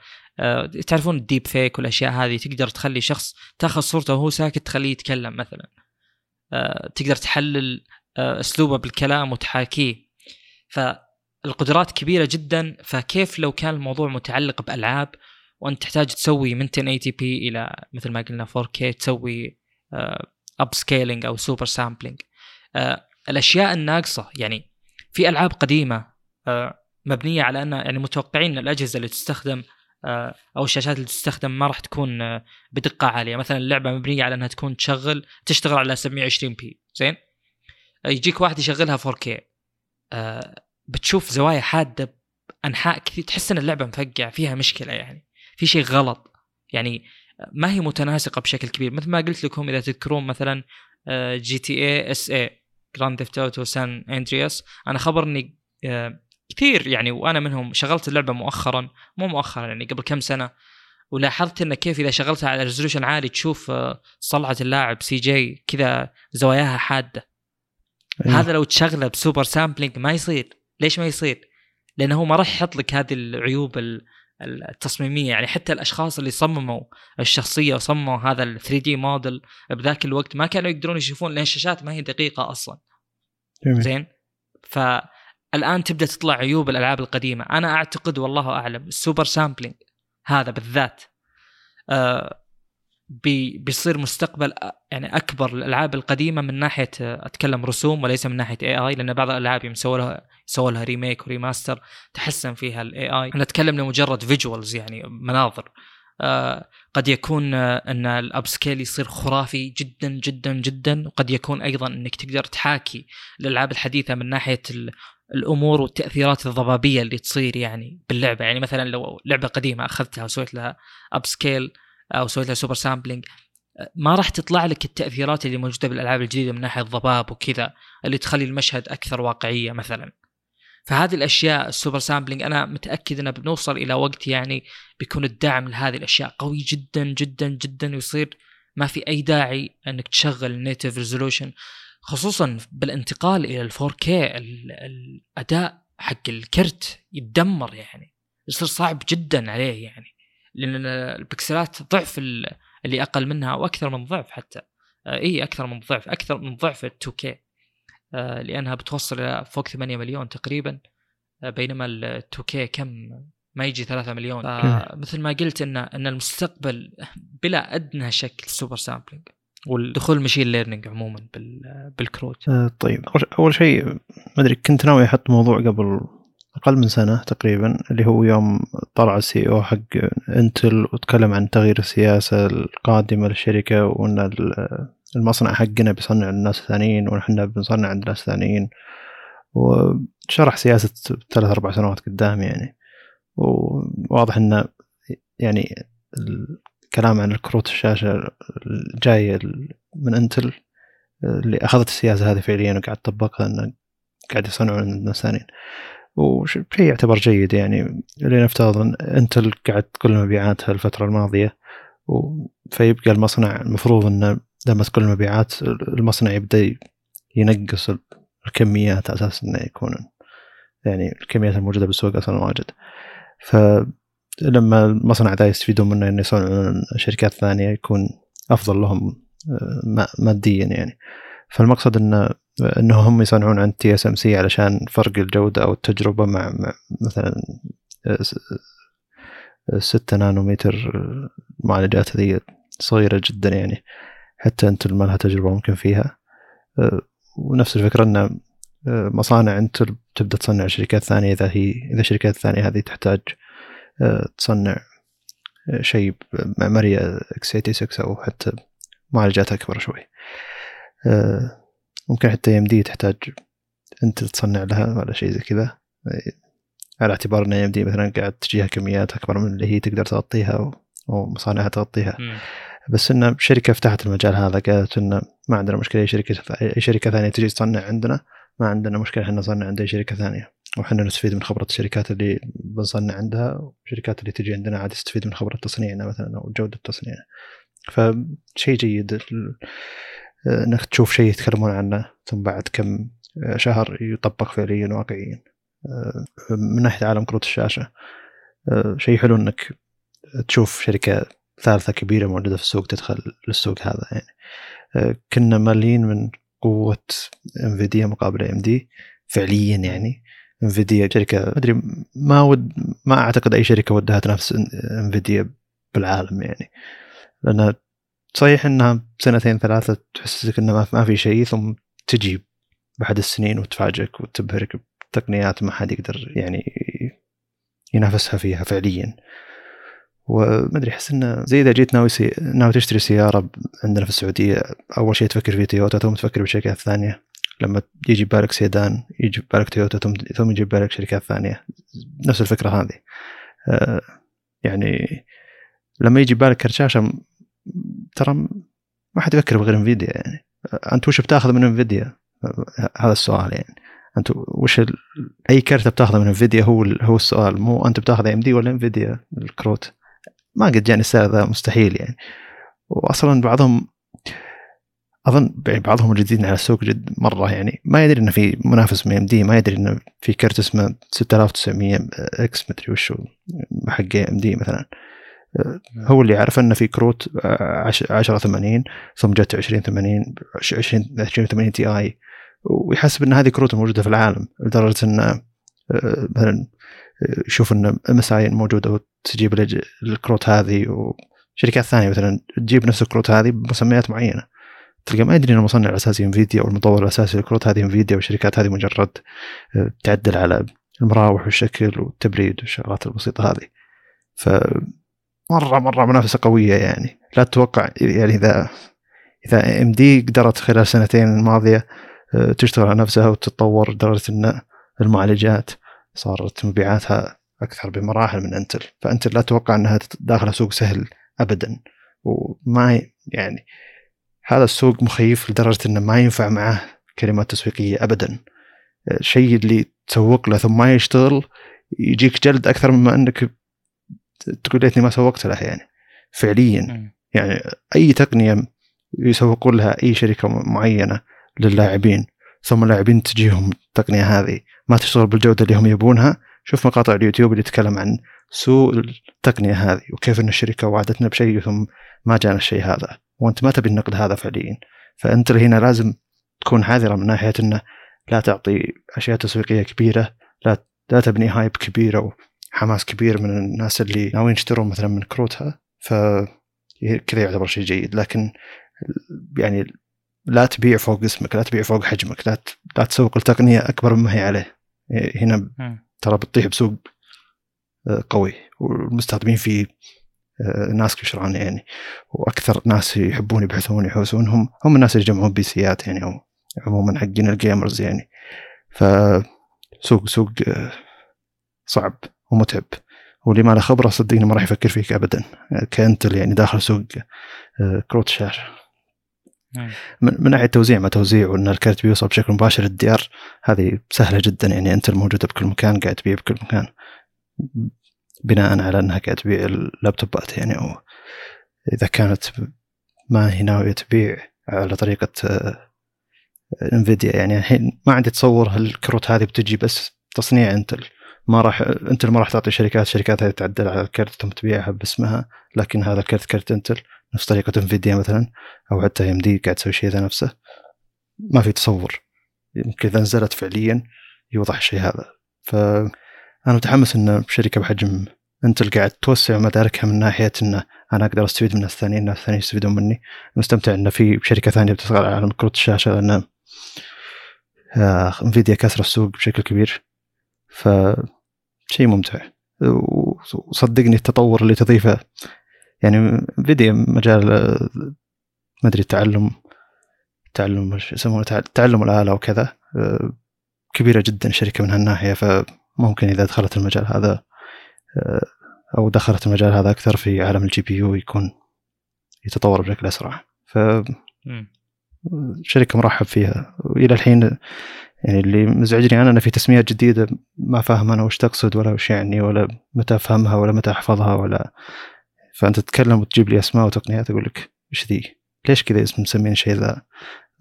تعرفون الديب فيك والأشياء هذه تقدر تخلي شخص تاخذ صورته وهو ساكت تخليه يتكلم مثلا. آه، تقدر تحلل آه، أسلوبه بالكلام وتحاكيه. فالقدرات كبيرة جدا فكيف لو كان الموضوع متعلق بألعاب وأنت تحتاج تسوي من 1080p إلى مثل ما قلنا 4K تسوي upscaling أو super sampling الأشياء الناقصة يعني في ألعاب قديمة مبنية على ان يعني متوقعين الأجهزة اللي تستخدم آه، أو الشاشات اللي تستخدم ما راح تكون آه، بدقة عالية. مثلا اللعبة مبنية على أنها تكون تشغل تشتغل على 720p زين؟ آه، يجيك واحد يشغلها 4K بتشوف زوايا حادة انحاء كثير. تحس إن اللعبة مفقعة فيها مشكلة يعني. في شيء غلط. يعني ما هي متناسقة بشكل كبير. مثل ما قلت لكم إذا تذكرون مثلا GTA SA Grand Theft Auto San Andreas أنا خبرني كثير يعني وأنا منهم شغلت اللعبة مؤخرا مو مؤخرا يعني قبل كم سنة ولاحظت انه كيف إذا شغلتها على resolution عالي تشوف آه، صلعة اللاعب CJ كذا زواياها حادة أيوه. هذا لو تشغله ب super sampling ما يصير ليش ما يصير؟ لأنه هو ما راح يحط لك هذه العيوب التصميمية يعني حتى الأشخاص اللي صمموا الشخصية وصمموا هذا ال 3 دي موديل بذاك الوقت ما كانوا يقدرون يشوفون لأن الشاشات ما هي دقيقة أصلا جميل. زين ف الآن تبدأ تطلع عيوب الألعاب القديمة. أنا أعتقد والله أعلم ال super sampling هذا بالذات آه بي بيصير مستقبل يعني أكبر الالعاب القديمة من ناحية أتكلم رسوم وليس من ناحية AI لأن بعض الألعاب يوم سووا لها سووا لها remake و remaster تحسن فيها ال AI نتكلم لمجرد visuals يعني مناظر. آه قد يكون آه إن ال upscale يصير خرافي جدا جدا جدا وقد يكون أيضا إنك تقدر تحاكي الالعاب الحديثة من ناحية الأمور والتأثيرات الضبابية اللي تصير يعني باللعبة. يعني مثلا لو لعبة قديمة أخذتها وسويت لها upscale أو سويت لها super sampling ما راح تطلع لك التأثيرات اللي موجودة بالألعاب الجديدة من ناحية الضباب وكذا اللي تخلي المشهد أكثر واقعية مثلا. فهذه الأشياء ال super sampling أنا متأكد إنه بنوصل إلى وقت يعني بيكون الدعم لهذه الأشياء قوي جدا جدا جدا ويصير ما في أي داعي إنك تشغل ال native resolution خصوصا بالانتقال إلى ال 4K الأداء حق الكرت يتدمر يعني يصير صعب جدا عليه يعني لأن البكسلات ضعف اللي أقل منها أو أكثر من ضعف حتى. آه، إي أكثر من ضعف أكثر من ضعف ال 2K آه، لأنها بتوصل إلى فوق 8 مليون تقريبا آه، بينما ال 2K كم؟ ما يجي 3 مليون. مثل ما قلت إن إن المستقبل بلا أدنى شك ال super sampling والدخول machine learning عموما بالكروت. آه طيب. أول شيء ما أدري كنت ناوي أحط موضوع قبل أقل من سنة تقريبا اللي هو يوم طلع ال CEO حق انتل وتكلم عن تغيير السياسة القادمة للشركة وأن المصنع حقنا بيصنع للناس الثانيين ونحن بنصنع عند ناس ثانيين وشرح سياسة ثلاث أربع سنوات قدام يعني. وواضح انه يعني الكلام عن الكروت الشاشة الجاية من انتل اللي أخذت السياسة هذه فعليا وقاعد تطبقها إنه قاعد يصنعون الناس ثانيين وشيء يعتبر جيد يعني لنفترض إن انتل قاعد تقل مبيعاتها الفترة الماضية فيبقى المصنع المفروض انه لما تقل المبيعات المصنع يبدأ ينقص الكميات على أساس إنه يكون يعني الكميات الموجودة بالسوق أصلا واجد. فلما المصنع ذا يستفيدون منه انه يصنعون شركات ثانية يكون أفضل لهم آه، ماديا يعني. فالمقصد انه إنه هم يصنعون عند TSMC علشان فرق الجودة أو التجربة مع, مع مثلا 6 نانومتر المعالجات هذه صغيرة جدا يعني. حتى انت ما لها تجربة ممكن فيها. آه، ونفس الفكرة إن مصانع انت تبدأ تصنع شركات ثانية إذا هي إذا الشركات الثانية هذه تحتاج آه، تصنع شيء معمارية إكس 86 أو حتى معالجات أكبر شوي. ممكن حتى إم دي تحتاج أنت تصنع لها ولا شيء زي كذا. على اعتبار إن إم دي مثلا قاعد تجيها كميات أكبر من اللي هي تقدر تغطيها ومصانعها تغطيها. بس إن شركة فتحت المجال هذا قالت انه ما عندنا مشكلة أي شركة أي شركة ثانية تجي تصنع عندنا ما عندنا مشكلة إحنا نصنع عند أي شركة ثانية. وحنا نستفيد من خبرة الشركات اللي بنصنع عندها والشركات اللي تجي عندنا عاد تستفيد من خبرة تصنيعنا مثلا أو جودة تصنيعنا. فشيء جيد إنك تشوف شيء يتكلمون عنه ثم بعد كم شهر يطبق فعليا واقعيا. من ناحية عالم كروت الشاشة شيء حلو إنك تشوف شركة ثالثة كبيرة موجودة في السوق تدخل للسوق هذا يعني. كنا مالين من قوة إنفيديا مقابل إم دي فعليا يعني. انفيديا شركة ما أدري ما ود ما أعتقد أي شركة ودها تنافس انفيديا بالعالم يعني. لانها صحيح إنها سنتين ثلاثة تحسسك إنه ما في شيء ثم تجي بعد السنين وتفاجئك وتبهرك بتقنيات ما حد يقدر يعني ينافسها فيها فعليا. وما أدري أحس انه زي إذا جيت ناوي سي... ناوي تشتري سيارة عندنا في السعودية أول شيء تفكر في تويوتا ثم تفكر بالشركات الثانية. لما يجي ببالك سيدان يجي ببالك تويوتا ثم يجي ببالك شركات ثانية. نفس الفكرة هذه. آه يعني لما يجي ببالك كرت شاشه ترى ما حد يفكر بغير إنفيديا يعني. أنت وش بتاخذ من إنفيديا؟ هذا السؤال يعني. أنت وش ال... أي كرت بتاخذه من إنفيديا هو ال... هو السؤال. مو أنت بتاخذ AMD ولا إنفيديا؟ الكروت. ما قد جاني السعر ذا مستحيل يعني. واصلا بعضهم أظن يعني بعضهم الجديدين على السوق جد مرة يعني ما يدري إنه في منافس من AMD ما يدري إنه في كرت اسمه 6900 X مدري وش حق AMD مثلا. هو اللي يعرف إنه في كروت 10 80 ثم جت 20 80 20 20 80 Ti ويحسب إن هذه كروت موجودة في العالم لدرجة إنه مثلا يشوف إن MSI موجوده وتجيب الكروت هذه وشركات ثانية مثلا تجيب نفس الكروت هذه بمسميات معينة. تلقى ما يدري إن المصنع الأساسي انفيديا أو المطور الأساسي للكروت هذه انفيديا والشركات هذه مجرد آه، تعدل على المراوح والشكل والتبريد والشغلات البسيطة هذه. ف مرة مرة منافسة قوية يعني. لا تتوقع يعني إذا إذا إم دي قدرت خلال سنتين الماضية آه، تشتغل على نفسها وتتطور لدرجة إن المعالجات صارت مبيعاتها أكثر بمراحل من أنتل. فأنتل لا تتوقع إنها داخله سوق سهل ابدا. وما يعني هذا السوق مخيف لدرجة إنه ما ينفع معه كلمات تسويقية ابدا. الشيء اللي تسوق له ثم ما يشتغل يجيك جلد أكثر مما إنك تقول ليتني ما سوقت له يعني فعليا. يعني أي تقنية يسوقون لها أي شركة معينة للاعبين ثم اللاعبين تجيهم التقنية هذه. ما تشتغل بالجودة اللي هم يبونها. شوف مقاطع اليوتيوب اللي تتكلم عن سوء التقنية هذه وكيف إن الشركة وعدتنا بشيء ثم ما جانا الشيء هذا. وأنت ما تبي النقد هذا فعليا. فأنت هنا لازم تكون حذرة من ناحية إنه لا تعطي أشياء تسويقية كبيرة لا لا تبني هايب كبير وحماس كبير من الناس اللي ناويين يشترون مثلا من كروتها. ف كذا يعتبر شيء جيد. لكن يعني لا تبيع فوق اسمك لا تبيع فوق حجمك لا لا تسوق التقنيه أكبر مما هي عليه هنا ترى بتطيح بسوق قوي والمستخدمين فيه آه، ناس كثر يعني. وأكثر ناس يحبون يبحثون يحوسون هم هم الناس اللي يجمعون PC ات يعني أو عموما حقين ال gamers يعني. فسوق سوق آه، صعب ومتعب. واللي ما له خبرة صدقني ما راح يفكر فيك ابدا. كإنتل يعني داخل سوق كروت شاشة. من ناحية توزيع ما توزيع وإن الكرت بيوصل بشكل مباشر للديار هذه سهلة جدا يعني. انت الموجوده بكل مكان قاعد تبيع بكل مكان. بناء على أنها قاعد تبيع اللابتوبات يعني أو إذا كانت ما هي ناوية تبيع على طريقة انفيديا يعني الحين ما عندي تصور هالكروت هذه بتجي بس تصنيع انتل ما راح انت ما راح تعطي شركات شركات هذه تعدل على الكرت ثم تبيعها باسمها لكن هذا الكرت كرت انتل نفس طريقة انفيديا مثلا أو حتى ام دي قاعد تسوي شيء ذا نفسه. ما في تصور. يمكن إذا نزلت فعليا يوضح الشيء هذا. فانا متحمس إن شركه بحجم انتل قاعد توسع مداركها من ناحية إن أنا أقدر أستفيد من الثانيين الناس الثانيين يستفيدون مني. مستمتع إن في شركة ثانية بتشتغل على كروت الشاشة لأن انفيديا كسر السوق بشكل كبير. ف شيء ممتع. وصدقني التطور اللي تضيفه. يعني فيديو مجال ما أدري التعلم تعلم يسمونه تعلم الآلة وكذا كبيرة جدا شركه من هالناحية. فممكن إذا دخلت المجال هذا أو دخلت المجال هذا أكثر في عالم ال GPU يكون يتطور بشكل أسرع ف شركة مرحب فيها وإلى الحين يعني اللي مزعجني أنا انه في تسميات جديدة ما فاهم أنا وش تقصد ولا وش يعني ولا متى أفهمها ولا متى أحفظها ولا فأنت تتكلم وتجيب لي أسماء وتقنيات أقول لك إيش ذي؟ ليش كذا اسم مسمين شيء ذا؟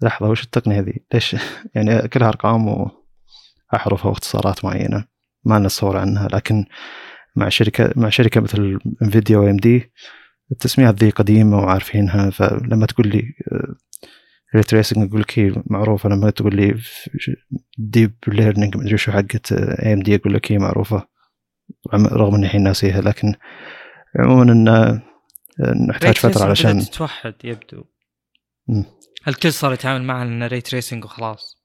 لحظة وش التقنية ذي؟ ليش [LAUGHS] يعني كلها أرقام وأحرف وإختصارات معينة ما لنا تصور عنها لكن مع شركة مع شركة مثل انفيديا وام دي التسميات ذي قديمة وعارفينها فلما تقول لي ray tracing أقول لك هي معروفة لما تقول لي deep learning مدري شو حقت اي ام دي أقول لك هي معروفة رغم إني الحين ناسيها لكن عموما إن نحتاج فترة علشان تتوحد يبدو. الكل صار يتعامل معها إنه ray tracing وخلاص.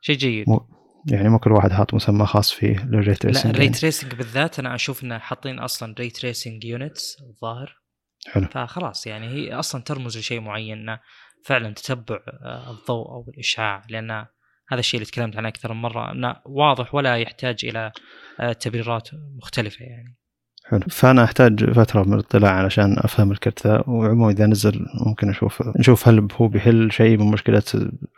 شيء جيد. مو يعني مو كل واحد حاط مسمى خاص فيه لل ray tracing لا ال ray يعني. tracing بالذات أنا أشوف إنه حاطين أصلا ray tracing units الظاهر حلو. فخلاص يعني هي أصلا ترمز لشيء معين إنه فعلا تتبع آه، الضوء أو الإشعاع لأن هذا الشيء اللي تكلمت عنه أكثر من مرة إنه واضح ولا يحتاج إلى آه، تبريرات مختلفة يعني. حلو. فأنا أحتاج فترة من الاطلاع علشان أفهم الكرت ذا وعموما إذا نزل ممكن أشوف نشوف هل هو بيحل شيء من مشكلة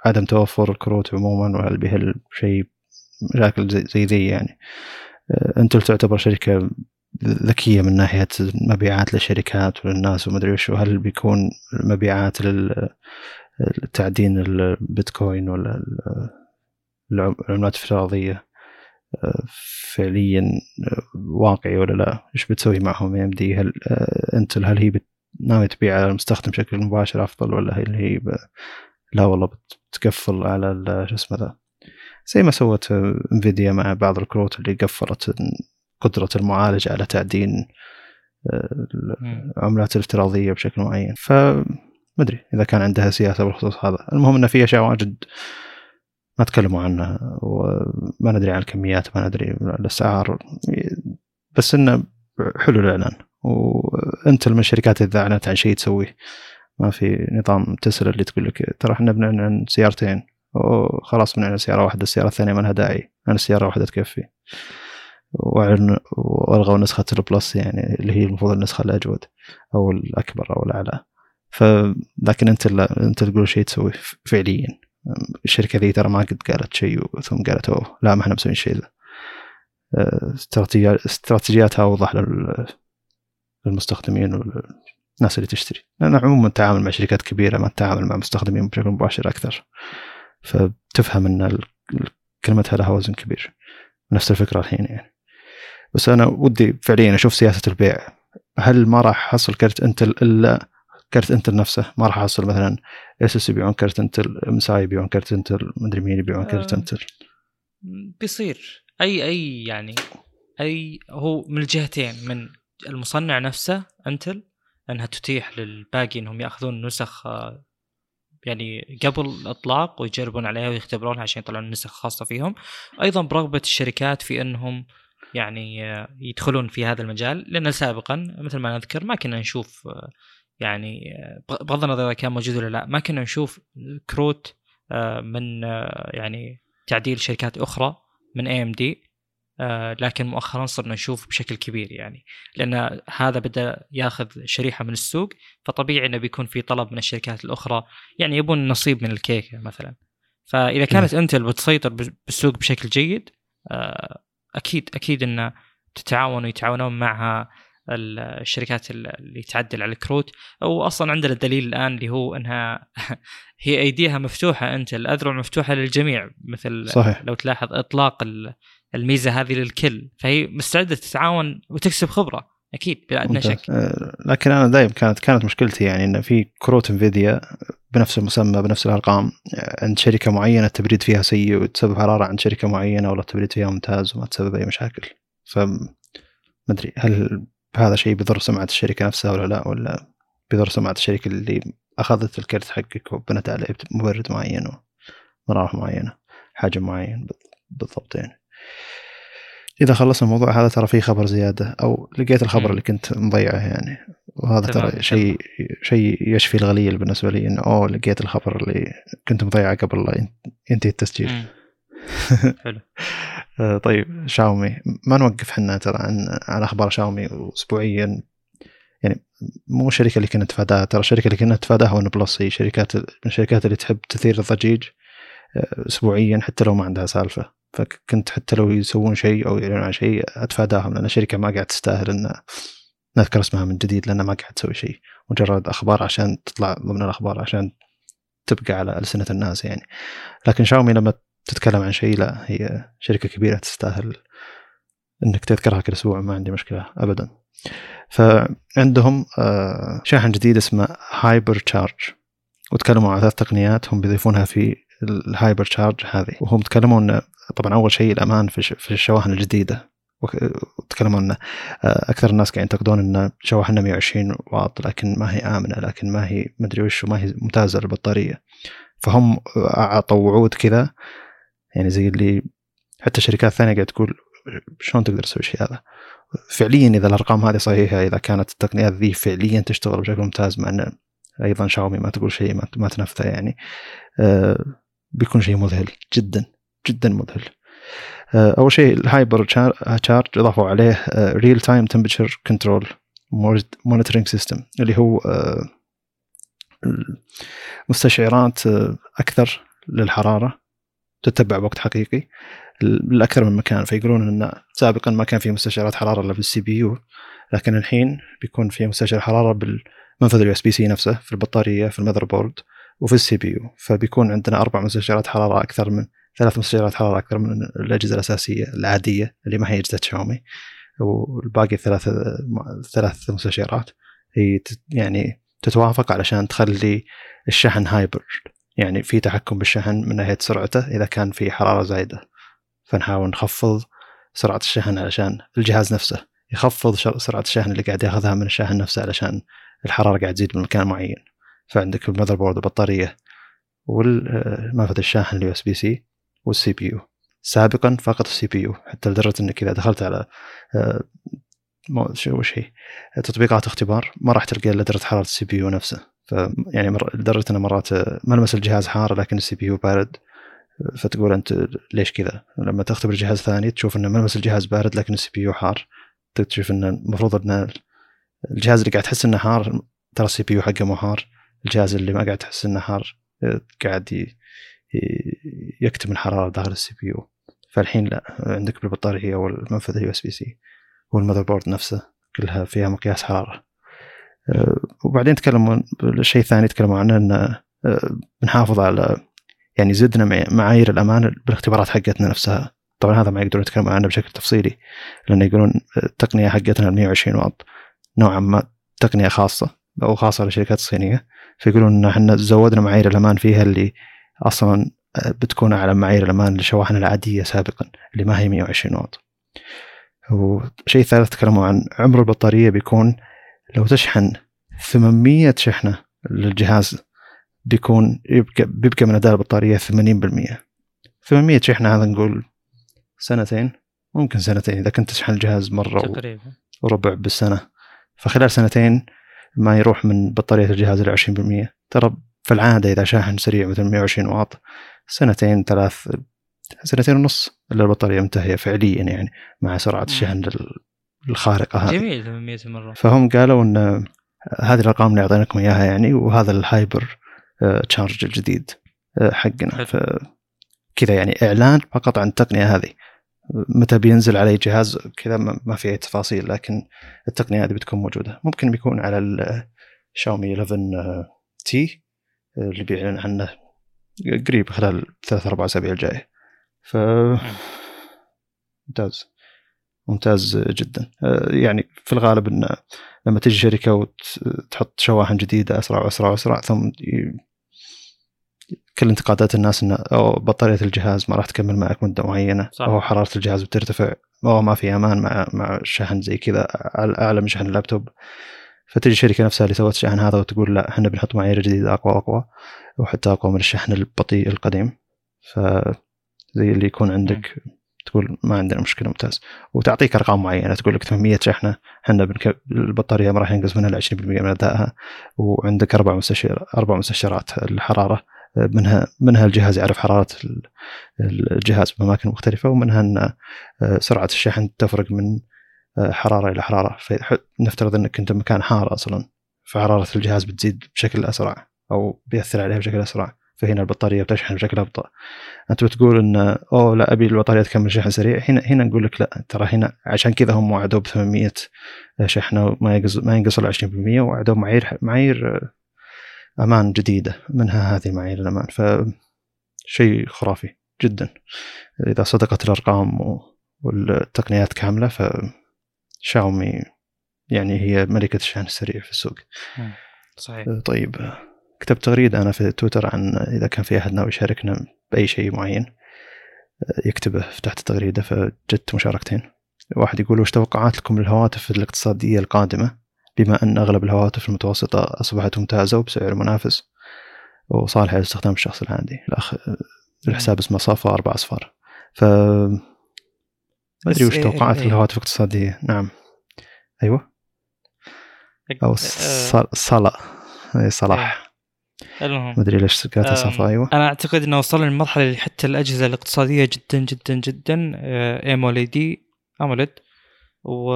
عدم توفر الكروت عموما وهل بيحل شيء مشاكل زي, ذي يعني. آه، انتل تعتبر شركة ذكية من ناحية مبيعات للشركات وللناس ومدري وش هل بيكون مبيعات للتعدين البيتكوين ولا العملات الافتراضية؟ فعليا واقعي ولا لا؟ إيش بتسوي معهم اي ام دي؟ هل انتل هل هي ناوي تبيع على المستخدم بشكل مباشر أفضل ولا هل هي ب... لا والله بتقفل على شو اسمه ذا؟ زي ما سوت انفيديا مع بعض الكروت اللي قفلت قدرة المعالج على تعدين العملات الافتراضية بشكل معين. فما أدري إذا كان عندها سياسة بالخصوص هذا. المهم انه في أشياء واجد ما تكلموا عنها وما ندري عن الكميات ما ندري الأسعار. بس انه حلو الإعلان. وأنت من الشركات إذا أعلنت عن شيء تسويه ما في نظام تسلا اللي تقول لك ترى إحنا بنعلن عن سيارتين. وخلاص بنعلن سيارة واحدة السيارة الثانية ما لها داعي. أنا السيارة واحدة تكفي وألغوا نسخة البلس يعني اللي هي المفروض النسخة الأجود أو الأكبر أو الأعلى. ف لكن أنت أنت تقول شيء تسويه فعليا. الشركة ذي ترى ما قد قالت شيء ثم قالت أوه لا ما إحنا مسويين شيء ذا. آه، استراتيجياتها أوضح للمستخدمين والناس اللي تشتري. لأن عموما التعامل مع شركات كبيرة ما تتعامل مع مستخدمين بشكل مباشر أكثر. فبتفهم إن كلمتها لها وزن كبير. نفس الفكرة الحين يعني. بس أنا ودي فعليا أشوف سياسة البيع. هل ما راح احصل كرت إنتل إلا كرت انتل نفسه ما راح أحصل مثلا أسوس يبيعون كرت انتل MSI يبيعون كرت انتل مدري مين يبيعون كرت انتل. بيصير. أي أي يعني أي هو من الجهتين من المصنع نفسه انتل إنها تتيح للباقي إنهم يأخذون نسخ آه، يعني قبل الإطلاق ويجربون عليها ويختبرونها عشان يطلعون نسخ خاصة فيهم. أيضا برغبة الشركات في إنهم يعني آه، يدخلون في هذا المجال لأن سابقا مثل ما نذكر ما كنا نشوف آه، يعني بغض النظر إذا كان موجود ولا لا ما كنا نشوف كروت من يعني تعديل شركات أخرى من اي ام دي لكن مؤخرا صرنا نشوف بشكل كبير يعني. لأن هذا بدأ ياخذ شريحة من السوق فطبيعي إنه بيكون في طلب من الشركات الأخرى يعني يبون نصيب من الكيكه مثلا. فإذا كانت إنتل بتسيطر بالسوق بشكل جيد آه، أكيد أكيد إنه تتعاون ويتعاونون معها الشركات اللي تعدل على الكروت واصلا عندنا الدليل الآن اللي هو إنها [LAUGHS] هي أيديها مفتوحة أنت الأذرع مفتوحة للجميع مثل صحيح. لو تلاحظ إطلاق الميزة هذه للكل فهي مستعدة تتعاون وتكسب خبرة أكيد بلا ادنى شك. آه، لكن أنا دائما كانت كانت مشكلتي يعني إن في كروت انفيديا بنفس المسمى بنفس الأرقام آه، عند شركة معينة التبريد فيها سيء وتسبب حرارة عند شركة معينة ولا التبريد فيها ممتاز وما تسبب أي مشاكل. ف ما أدري هل هذا شيء بيضر سمعة الشركة نفسها ولا لا؟ ولا بيضر سمعة الشركة اللي أخذت الكرت حقك وبنت عليه مبرد معين ومراوح معينة حجم معين بالضبط يعني. إذا خلصنا الموضوع هذا ترى في خبر زيادة أو لقيت الخبر. اللي كنت مضيعه يعني. وهذا ترى شيء شيء يشفي الغليل بالنسبة لي إنه أوه لقيت الخبر اللي كنت مضيعه قبل ينتهي التسجيل. [LAUGHS] حلو. آه، طيب شاومي ما نوقف حنا ترى عن عن أخبار شاومي اسبوعيا. يعني مو الشركة اللي كنا نتفاداها ترى الشركة اللي كنا نتفاداها ون بلس هي شركات من الشركات اللي تحب تثير الضجيج آه، اسبوعيا حتى لو ما عندها سالفة. فكنت حتى لو يسوون شيء أو يعلنون عن شيء أتفاداهم لأن الشركة ما قاعد تستاهل إن نذكر اسمها من جديد لأنها ما قاعد تسوي شيء. مجرد أخبار عشان تطلع ضمن الأخبار عشان تبقى على ألسنة الناس يعني. لكن شاومي لما تتكلم عن شيء لا هي شركة كبيرة تستاهل إنك تذكرها كل أسبوع ما عندي مشكلة ابدا. فعندهم آه، شاحن جديد اسمه هايبر تشارج وتكلموا عن ثلاث تقنيات هم بيضيفونها في الهايبر تشارج هذه. وهم تكلموا ان طبعا أول شيء الأمان في الشواحن الجديدة. وتكلموا ان آه، أكثر الناس قاعدين ينتقدون إن شواحننا 120 واط لكن ما هي آمنة لكن ما هي مدري وش وما هي ممتازة للبطارية. فهم اعطوا وعود كذا. يعني زي اللي حتى شركات ثانية قاعدة تقول شلون تقدر تسوي شيء هذا؟ فعليا إذا الأرقام هذه صحيحة إذا كانت التقنيات ذي فعليا تشتغل بشكل ممتاز مع إن أيضا شاومي ما تقول شيء ما تنفذه يعني آه بيكون شيء مذهل جدا جدا مذهل. آه أول شيء الهايبر تشارج اضافوا عليه real time temperature control monitoring system اللي هو آه مستشعرات أكثر للحرارة. تتبع بوقت حقيقي. لاكثر من مكان فيقولون إن سابقا ما كان في مستشعرات حرارة إلا بال CPU لكن الحين بيكون في مستشعر حرارة بالمنفذ ال USB-C نفسه في البطارية في ال motherboard وفي ال CPU. فبيكون عندنا أربع مستشعرات حرارة أكثر من ثلاث مستشعرات حرارة أكثر من الأجهزة الأساسية العادية اللي ما هي أجهزة شاومي. والباقي ثلاث ثلاث مستشعرات هي يعني تتوافق علشان تخلي الشحن hybrid يعني في تحكم بالشحن من ناحية سرعته. إذا كان في حرارة زايدة فنحاول نخفض سرعة الشحن علشان الجهاز نفسه يخفض سرعة الشحن اللي قاعد ياخذها من الشاحن نفسه علشان الحرارة قاعد تزيد من مكان معين. فعندك ال motherboard البطاريه والمنفذ الشاحن ال USB-C وال CPU سابقا فقط ال CPU حتى لدرجة إنك إذا دخلت على آه، شو وش هي؟ تطبيقات اختبار ما راح تلقى إلا درجة حرارة ال CPU نفسه. ف يعني لدرجة ان مرات ملمس الجهاز حار لكن ال CPU بارد فتقول أنت ليش كذا؟ لما تختبر جهاز ثاني تشوف ان ملمس الجهاز بارد لكن ال CPU حار. تكتشف ان المفروض ان الجهاز اللي قاعد تحس إنه حار ترى ال CPU حقه مو حار. الجهاز اللي ما قاعد تحس إنه حار قاعد يكتم الحرارة داخل ال CPU. فالحين لا عندك بالبطارية والمنفذ ال USB-C وال motherboard نفسه كلها فيها مقياس حرارة. آه، وبعدين تكلموا الشيء الثاني تكلموا عنه إن آه، بنحافظ على يعني زدنا مع- معايير الامان بالاختبارات حقتنا نفسها. طبعا هذا ما يقدرون يتكلمون عنه بشكل تفصيلي لأن يقولون التقنية حقتنا ال 120 واط. نوعا ما تقنية خاصة أو خاصة للشركات الصينية. فيقولون إن إحنا زودنا معايير الأمان فيها اللي أصلا بتكون على معايير الأمان للشواحن العادية سابقا اللي ما هي 120 واط. وشيء ثالث تكلموا عن عمر البطارية بيكون لو تشحن 800 شحنة للجهاز بيكون يبقى بيبقى من اداء البطارية 80% 800 شحنة هذا نقول سنتين ممكن سنتين إذا كنت تشحن الجهاز تقريبا. وربع بالسنة. فخلال سنتين ما يروح من بطارية الجهاز إلى 20% ترى في العاده إذا شاحن سريع مثل 120 واط سنتين ثلاث سنتين ونص إلا البطارية منتهية فعليا يعني مع سرعة الشحن ال- الخارقة هذه. جميل 800 مرة. فهم قالوا إن هذه الأرقام اللي أعطيناكم إياها يعني وهذا ال Hyper آه، Charge الجديد آه، حقنا. فكذا يعني إعلان فقط عن التقنية هذه. متى بينزل على جهاز كذا ما ما في أي تفاصيل لكن التقنية هذه بتكون موجودة. ممكن بيكون على الشاومي 11T اللي بيعلن عنه قريب خلال ثلاث أربع أسابيع الجاية. ف ممتاز. ممتاز جدا. آه، يعني في الغالب إن لما تجي شركة وتحط شواحن جديدة أسرع وأسرع وأسرع ثم كل انتقادات الناس إن أو بطارية الجهاز ما راح تكمل معك مدة معينة صح. أو حرارة الجهاز بترتفع أو ما في أمان مع مع شحن زي كذا على أعلى من شحن اللابتوب. فتجي الشركة نفسها اللي سوت الشحن هذا وتقول لا إحنا بنحط معايير جديدة أقوى وأقوى وحتى أقوى من الشحن البطيء القديم. فزي اللي يكون عندك تقول ما عندنا مشكلة ممتاز. وتعطيك أرقام معينة تقول لك 800 شحنه إحنا. البطارية ما راح ينقص منها ل 20% من أدائها. وعندك أربع مستشير أربع مستشعرات الحرارة منها منها الجهاز يعرف حرارة ال- الجهاز بأماكن مختلفة ومنها أن سرعة الشحن تفرق من حرارة إلى حرارة. فنفترض أنك كنت بمكان حار أصلا فحرارة الجهاز بتزيد بشكل أسرع أو بيأثر عليها بشكل أسرع. فهنا البطارية بتشحن بشكل أبطأ. أنت بتقول إن أوه لا أبي البطارية تكمل شحن سريع. هنا هنا نقول لك لا. ترى هنا عشان كذا هم وعدوا ب 800 شحنة وما ينقص ما ينقص الا 20% وعدوا معايير معايير أمان جديدة. منها هذه معايير الأمان. ف شيء خرافي جدا. إذا صدقت الأرقام والتقنيات كاملة ف شاومي يعني هي ملكة الشحن السريع في السوق. صحيح. طيب. كتبت تغريدة أنا في تويتر عن إذا كان في أحد ناوي يشاركنا بأي شيء معين يكتبه. في تحت التغريدة فجدت مشاركتين. واحد يقول وش توقعاتكم للهواتف الاقتصادية القادمة؟ بما أن أغلب الهواتف المتوسطة أصبحت ممتازة وبسعر منافس وصالحة للاستخدام الشخص العادي. الأخ الحساب اسمه صافا أربع أصفار. ف ما أدري بس وش إيه- توقعات إيه. الهواتف الاقتصادية. نعم. آه، الص- صلاة أي صلاح. المهم. ما ادري ليش أم، صفا آيوه. أنا أعتقد إنه وصلنا للمرحله اللي حتى الأجهزة الاقتصادية جدا جدا جدا ايموليدي اموليد و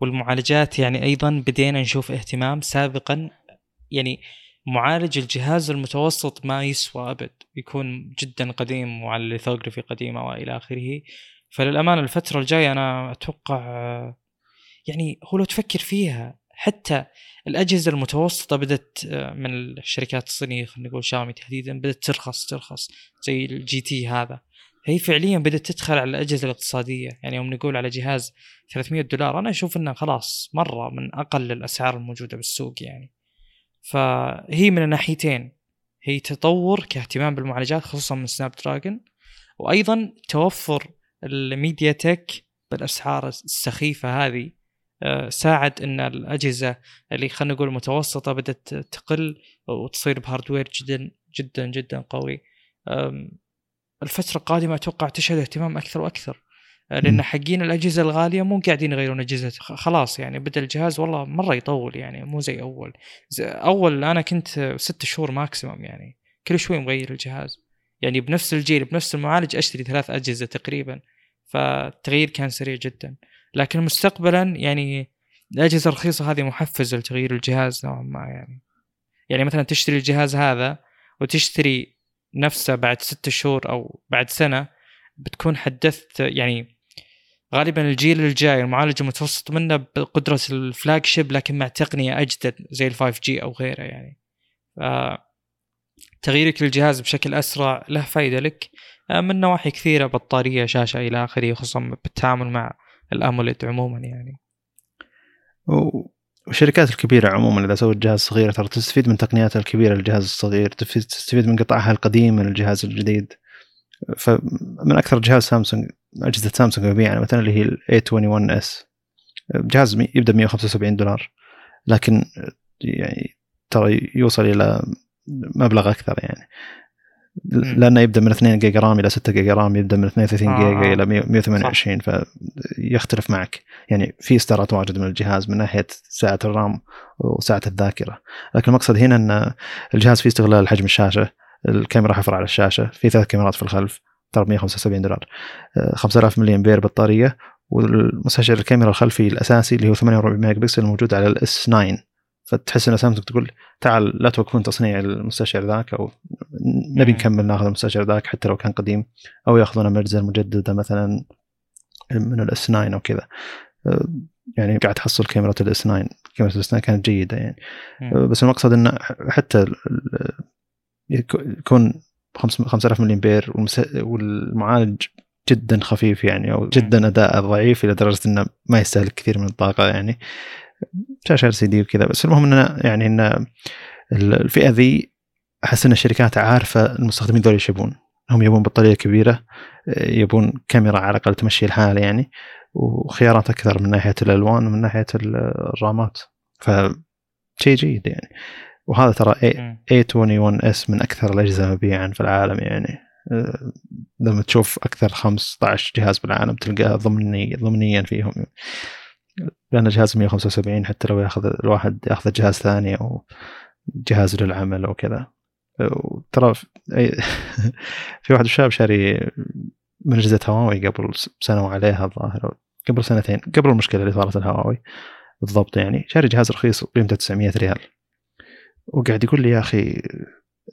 والمعالجات يعني أيضا بدينا نشوف اهتمام سابقا. يعني معالج الجهاز المتوسط ما يسوى أبد يكون جدا قديم وعلى ال lithography قديمة وإلى آخره. فللأمانة الفترة الجاية أنا أتوقع آه، يعني هو لو تفكر فيها حتى الأجهزة المتوسطة بدأت آه، من الشركات الصينية خلينا نقول شاومي تحديدا بدأت ترخص ترخص زي ال GT هذا. هي فعليا بدأت تدخل على الأجهزة الاقتصادية. يعني يوم نقول على جهاز 300 دولار أنا أشوف إنه خلاص مرة من أقل الأسعار الموجودة بالسوق يعني. فهي من الناحيتين. هي تطور كاهتمام بالمعالجات خصوصا من Snapdragon وأيضا توفر ال MediaTek بالأسعار السخيفة هذه ساعد إن الأجهزة اللي خلينا نقول متوسطة بدأت تقل وتصير ب hardware جدا جدا جدا قوي. الفترة القادمة أتوقع تشهد اهتمام أكثر وأكثر آه، لأن. حقين الأجهزة الغالية مو قاعدين يغيرون أجهزة خلاص يعني بدأ الجهاز والله مرة يطول يعني مو زي أول. أول أنا كنت ست شهور maximum يعني كل شوي مغير الجهاز. يعني بنفس الجيل بنفس المعالج أشتري ثلاث أجهزة تقريبا فالتغيير كان سريع جدا. لكن مستقبلا يعني الأجهزة الرخيصة هذه محفزة لتغيير الجهاز نوعا ما يعني. يعني مثلا تشتري الجهاز هذا وتشتري نفسه بعد ستة شهور أو بعد سنة بتكون حدثت يعني غالبا الجيل الجاي المعالج المتوسط منه بقدرة ال flagship لكن مع تقنية أجدد زي ال 5G أو غيره يعني. تغييرك للجهاز بشكل أسرع له فائده لك آه، من نواحي كثيرة بطارية شاشة إلى آخره خصوصا بالتعامل مع الاموليد عموما يعني. والشركات الكبيرة عموما إذا سوت جهاز صغير ترى تستفيد من تقنياتها الكبيرة للجهاز الصغير تستفيد من قطعها القديم من الجهاز الجديد فمن أكثر جهاز سامسونج أجهزة سامسونج مبيعا مثلا اللي هي ال A21s جهاز يبدأ ب 175 دولار لكن يعني ترى يوصل إلى مبلغ أكثر يعني. لأنه يبدأ من 2 جيجا RAM إلى 6 جيجا RAM يبدأ من 32 آه. جيجا إلى 128 صح. فيختلف معك. يعني في اصدارات واجد من الجهاز من ناحية سعه ال RAM وسعه الذاكرة. لكن المقصد هنا إن الجهاز فيه استغلال حجم الشاشة. الكاميرا حفر على الشاشة. في ثلاث كاميرات في الخلف ترى 175 دولار. 5000 ملي امبير بطارية. والمستشعر الكاميرا الخلفي الأساسي اللي هو 48 ميجا بكسل موجود على ال S9 فتحس ان سامسونج تقول تعال لا توقفون تصنيع المستشعر ذاك أو نبي نكمل ناخذ المستشعر ذاك حتى لو كان قديم أو ياخذون مرزه مجددة مثلا من ال S9 أو كذا. يعني قاعد تحصل كاميرا ال S9 كاميرا ال S9 كانت جيدة يعني. بس المقصد إنه حتى يكون 5000 ملي امبير والمعالج جدا خفيف يعني أو جدا أداء ضعيف إلى درجة إنه ما يستهلك كثير من الطاقة يعني. شاشة ال سي دي وكذا بس المهم انه يعني إن الفئة ذي أحس إن الشركات عارفة المستخدمين ذول إيش يبون. هم يبون بطارية كبيرة يبون كاميرا على الأقل تمشي الحال يعني وخيارات أكثر من ناحية الألوان ومن ناحية الرامات. ف شيء جيد يعني. وهذا ترى A21S من أكثر الأجهزة مبيعا في العالم يعني. آه، لما تشوف أكثر 15 جهاز بالعالم تلقاه ضمني ضمنيا فيهم. لأن جهاز 175 حتى لو ياخذ الواحد ياخذ جهاز ثاني أو جهاز للعمل أو كذا. ترى في [LAUGHS] واحد الشباب شاري من اجهزه هواوي قبل سنة وعليها الظاهر قبل سنتين قبل المشكلة اللي صارت الهواوي بالضبط يعني شاري جهاز رخيص قيمته 900 ريال. وقاعد يقول لي يا أخي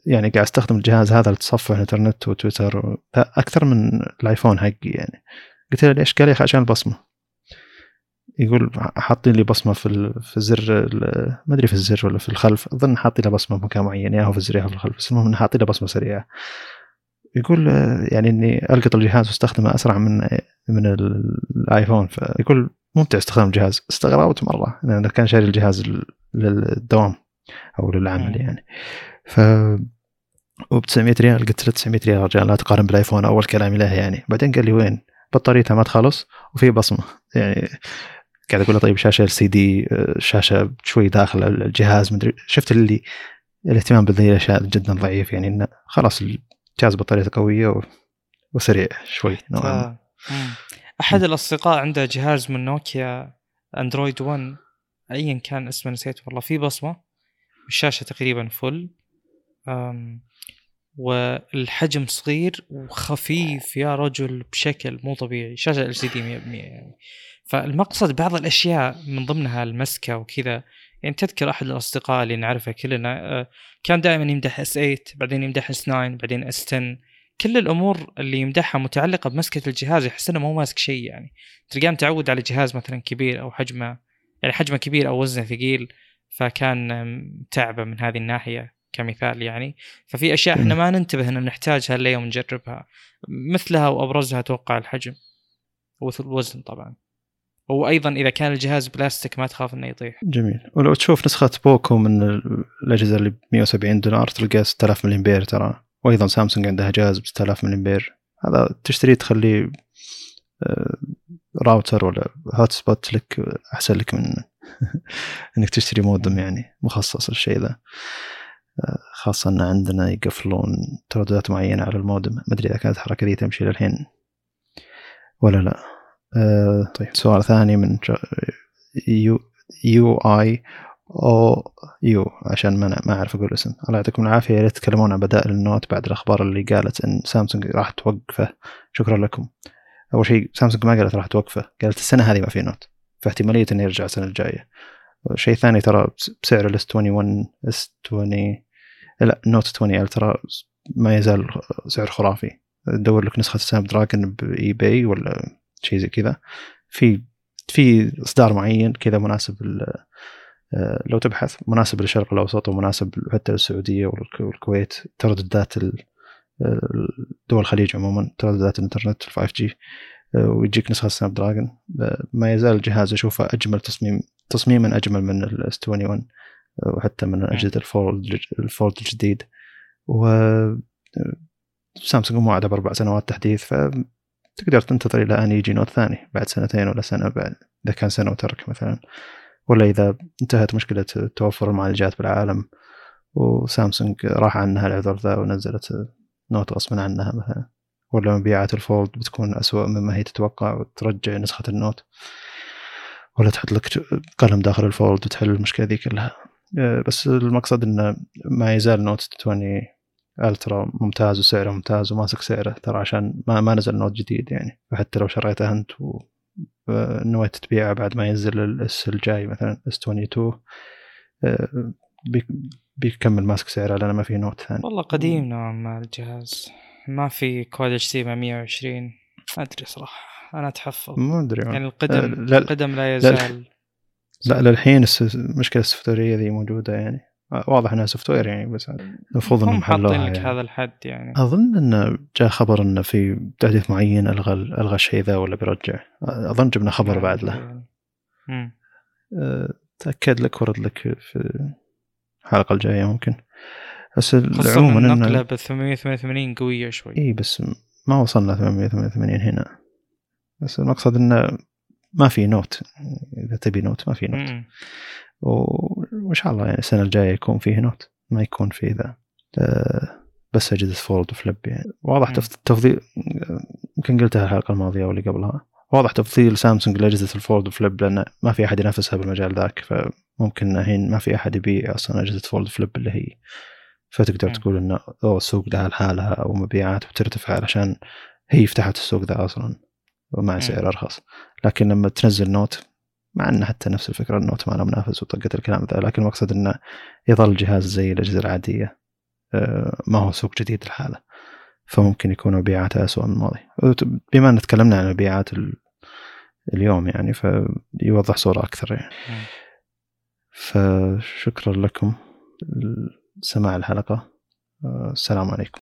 يعني قاعد أستخدم الجهاز هذا لتصفح الإنترنت وتويتر أكثر من الآيفون حقي يعني. قلت له ليش؟ قال لي عشان البصمة. يقول حاطين لي بصمة في في الزر ما أدري في الزر ولا في الخلف. أظن حاطين له بصمة في مكان معين يا هو في الزر يا هو في الخلف. بس المهم إنه حاطين له بصمة سريعة. يقول يعني إني القط الجهاز واستخدمه أسرع من من الآيفون. فيقول ممتع استخدام الجهاز. استغربت مرة لأنه كان شاري الجهاز للدوام أو للعمل يعني. ف وب 900 ريال قلت له 900 ريال رجال لا تقارن بالآيفون أول كلامي له يعني. بعدين قال لي وين؟ بطاريتها ما تخلص وفي بصمة. يعني قاعد أقول له طيب شاشة LCD شاشة شوي داخل الجهاز مدري شفت اللي الاهتمام بهذه الأشياء جدا ضعيف يعني إنه خلاص الجهاز بطاريته قوية وسريع شوي. نوعا ما أحد الأصدقاء عنده جهاز من نوكيا أندرويد 1 ايا كان اسمه نسيت والله في بصمة الشاشه تقريبا فل والحجم صغير وخفيف يا رجل بشكل مو طبيعي شاشة ال سي دي 100% يعني فالمقصد بعض الأشياء من ضمنها المسكة وكذا. يعني تذكر أحد الأصدقاء اللي نعرفه كلنا آه، كان دائما يمدح S8 بعدين يمدح S9 بعدين S10 كل الأمور اللي يمدحها متعلقة بمسكة الجهاز يحس إنه مو ماسك شيء يعني. تلقاه متعود على جهاز مثلا كبير أو حجمه يعني حجمه كبير أو وزنه ثقيل فكان تعبه من هذه الناحية كمثال يعني. ففي أشياء إحنا ما ننتبه ان نحتاجها الا يوم نجربها. مثلها وأبرزها أتوقع الحجم والوزن طبعا. وأيضا إذا كان الجهاز بلاستيك ما تخاف إنه يطيح. جميل. ولو تشوف نسخة Poco من الأجهزة اللي ب 170 دولار تلقى 6000 ملي امبير ترى. وأيضا سامسونج عندها جهاز ب 6000 ملي امبير هذا تشتريه تخليه راوتر آه، ولا hotspot لك أحسن لك من [LAUGHS] إنك تشتري مودم يعني مخصص للشيء ذا. خاصة أن عندنا يقفلون ترددات معينة على المودم. ما أدري إذا كانت الحركة دي تمشي للحين ولا لا. طيب سؤال ثاني من يو يو آي أو يو عشان ما ما أعرف أقول اسم الله يعطيكم العافية. يا ريت تتكلمون عن بدائل ال Note بعد الأخبار اللي قالت إن سامسونج راح توقفه. شكرا لكم. أول شيء سامسونج ما قالت راح توقفه. قالت السنة هذه ما في Note. فاحتمالية إنه يرجع السنة الجاية. شيء ثاني ترى بسعر ال S21 S20 لا Note 20 Ultra ما يزال سعر خرافي. تدور لك نسخة Snapdragon باي باي ولا شيء زي كذا. في في إصدار معين كذا مناسب آه، لو تبحث مناسب للشرق الأوسط ومناسب حتى للسعودية والكويت ترددات دول الخليج عموما ترددات الإنترنت 5G ويجيك نسخة Snapdragon ما يزال الجهاز أشوفه أجمل تصميم تصميما أجمل من ال S21 وحتى من أجهزة ال Fold الجديد. و سامسونج موعده باربع سنوات تحديث فتقدر تنتظر إلى أن يجي Note ثاني بعد سنتين ولا سنة بعد إذا كان سنة وترك مثلا. ولا إذا انتهت مشكلة توفر المعالجات بالعالم وسامسونج راح عنها العذر ذا ونزلت Note غصبا عنها مثلا. ولا مبيعات ال Fold بتكون أسوأ مما هي تتوقع وترجع نسخة ال Note. ولا تحط لك قلم داخل ال Fold وتحل المشكلة ذي كلها. بس المقصد إنه ما يزال Note 20 Ultra ممتاز وسعره ممتاز وماسك سعره ترى عشان ما, ما نزل Note جديد يعني. فحتى لو شريته أنت ونويت تبيعه بعد ما ينزل ال S الجاي مثلا S 22 آه، بيكمل ماسك سعره لأنه ما في Note ثاني. والله قديم نوعا ما الجهاز. ما في كود HC 120 ما أدري صراحة. أنا أتحفظ. ما أدري. يعني القدم لا القدم لا يزال. لا, للحين المشكلة ال software يه ذي موجودة يعني. واضح إنها soft ware يعني بس المفروض إنهم حاطين لك يعني. هذا الحد يعني. أظن انه جاء خبر انه في تحديث معين ألغى ألغى الشيء ذا ولا بيرجع. أظن جبنا خبر نعم، بعد له. يعني. تأكد لك ورد لك في الحلقة الجاية ممكن. بس عموما النقلة ب 888 قوية شوي. إي بس ما وصلنا 888 هنا. بس المقصد انه ما في Note. إذا تبي Note ما في Note. وإن شاء الله يعني السنة الجاية يكون فيه Note ما يكون فيه ذا آه، بس أجهزة Fold و Flip يعني. واضح تفضيل يمكن قلتها الحلقة الماضية واللي قبلها. واضح تفضيل سامسونج لأجهزة ال Fold و Flip لأن ما في أحد ينافسها بالمجال ذاك فممكن الحين ما في أحد يبيع أصلا أجهزة Fold و Flip اللي هي. فتقدر م. تقول إنه أوه السوق لها لحالها أو مبيعات بترتفع علشان هي فتحت السوق ذا أصلا ومع سعر أرخص. لكن لما تنزل Note مع انه حتى نفس الفكرة ال Note ما له منافس ودقت الكلام ذا لكن المقصد إنه يظل جهاز زي الأجهزة العادية آه، ما هو سوق جديد لحاله. فممكن يكون مبيعاته اسوء من الماضي. بما إن تكلمنا عن مبيعات اليوم يعني فيوضح صورة أكثر يعني. فشكرا لكم سماع الحلقة. آه، السلام عليكم.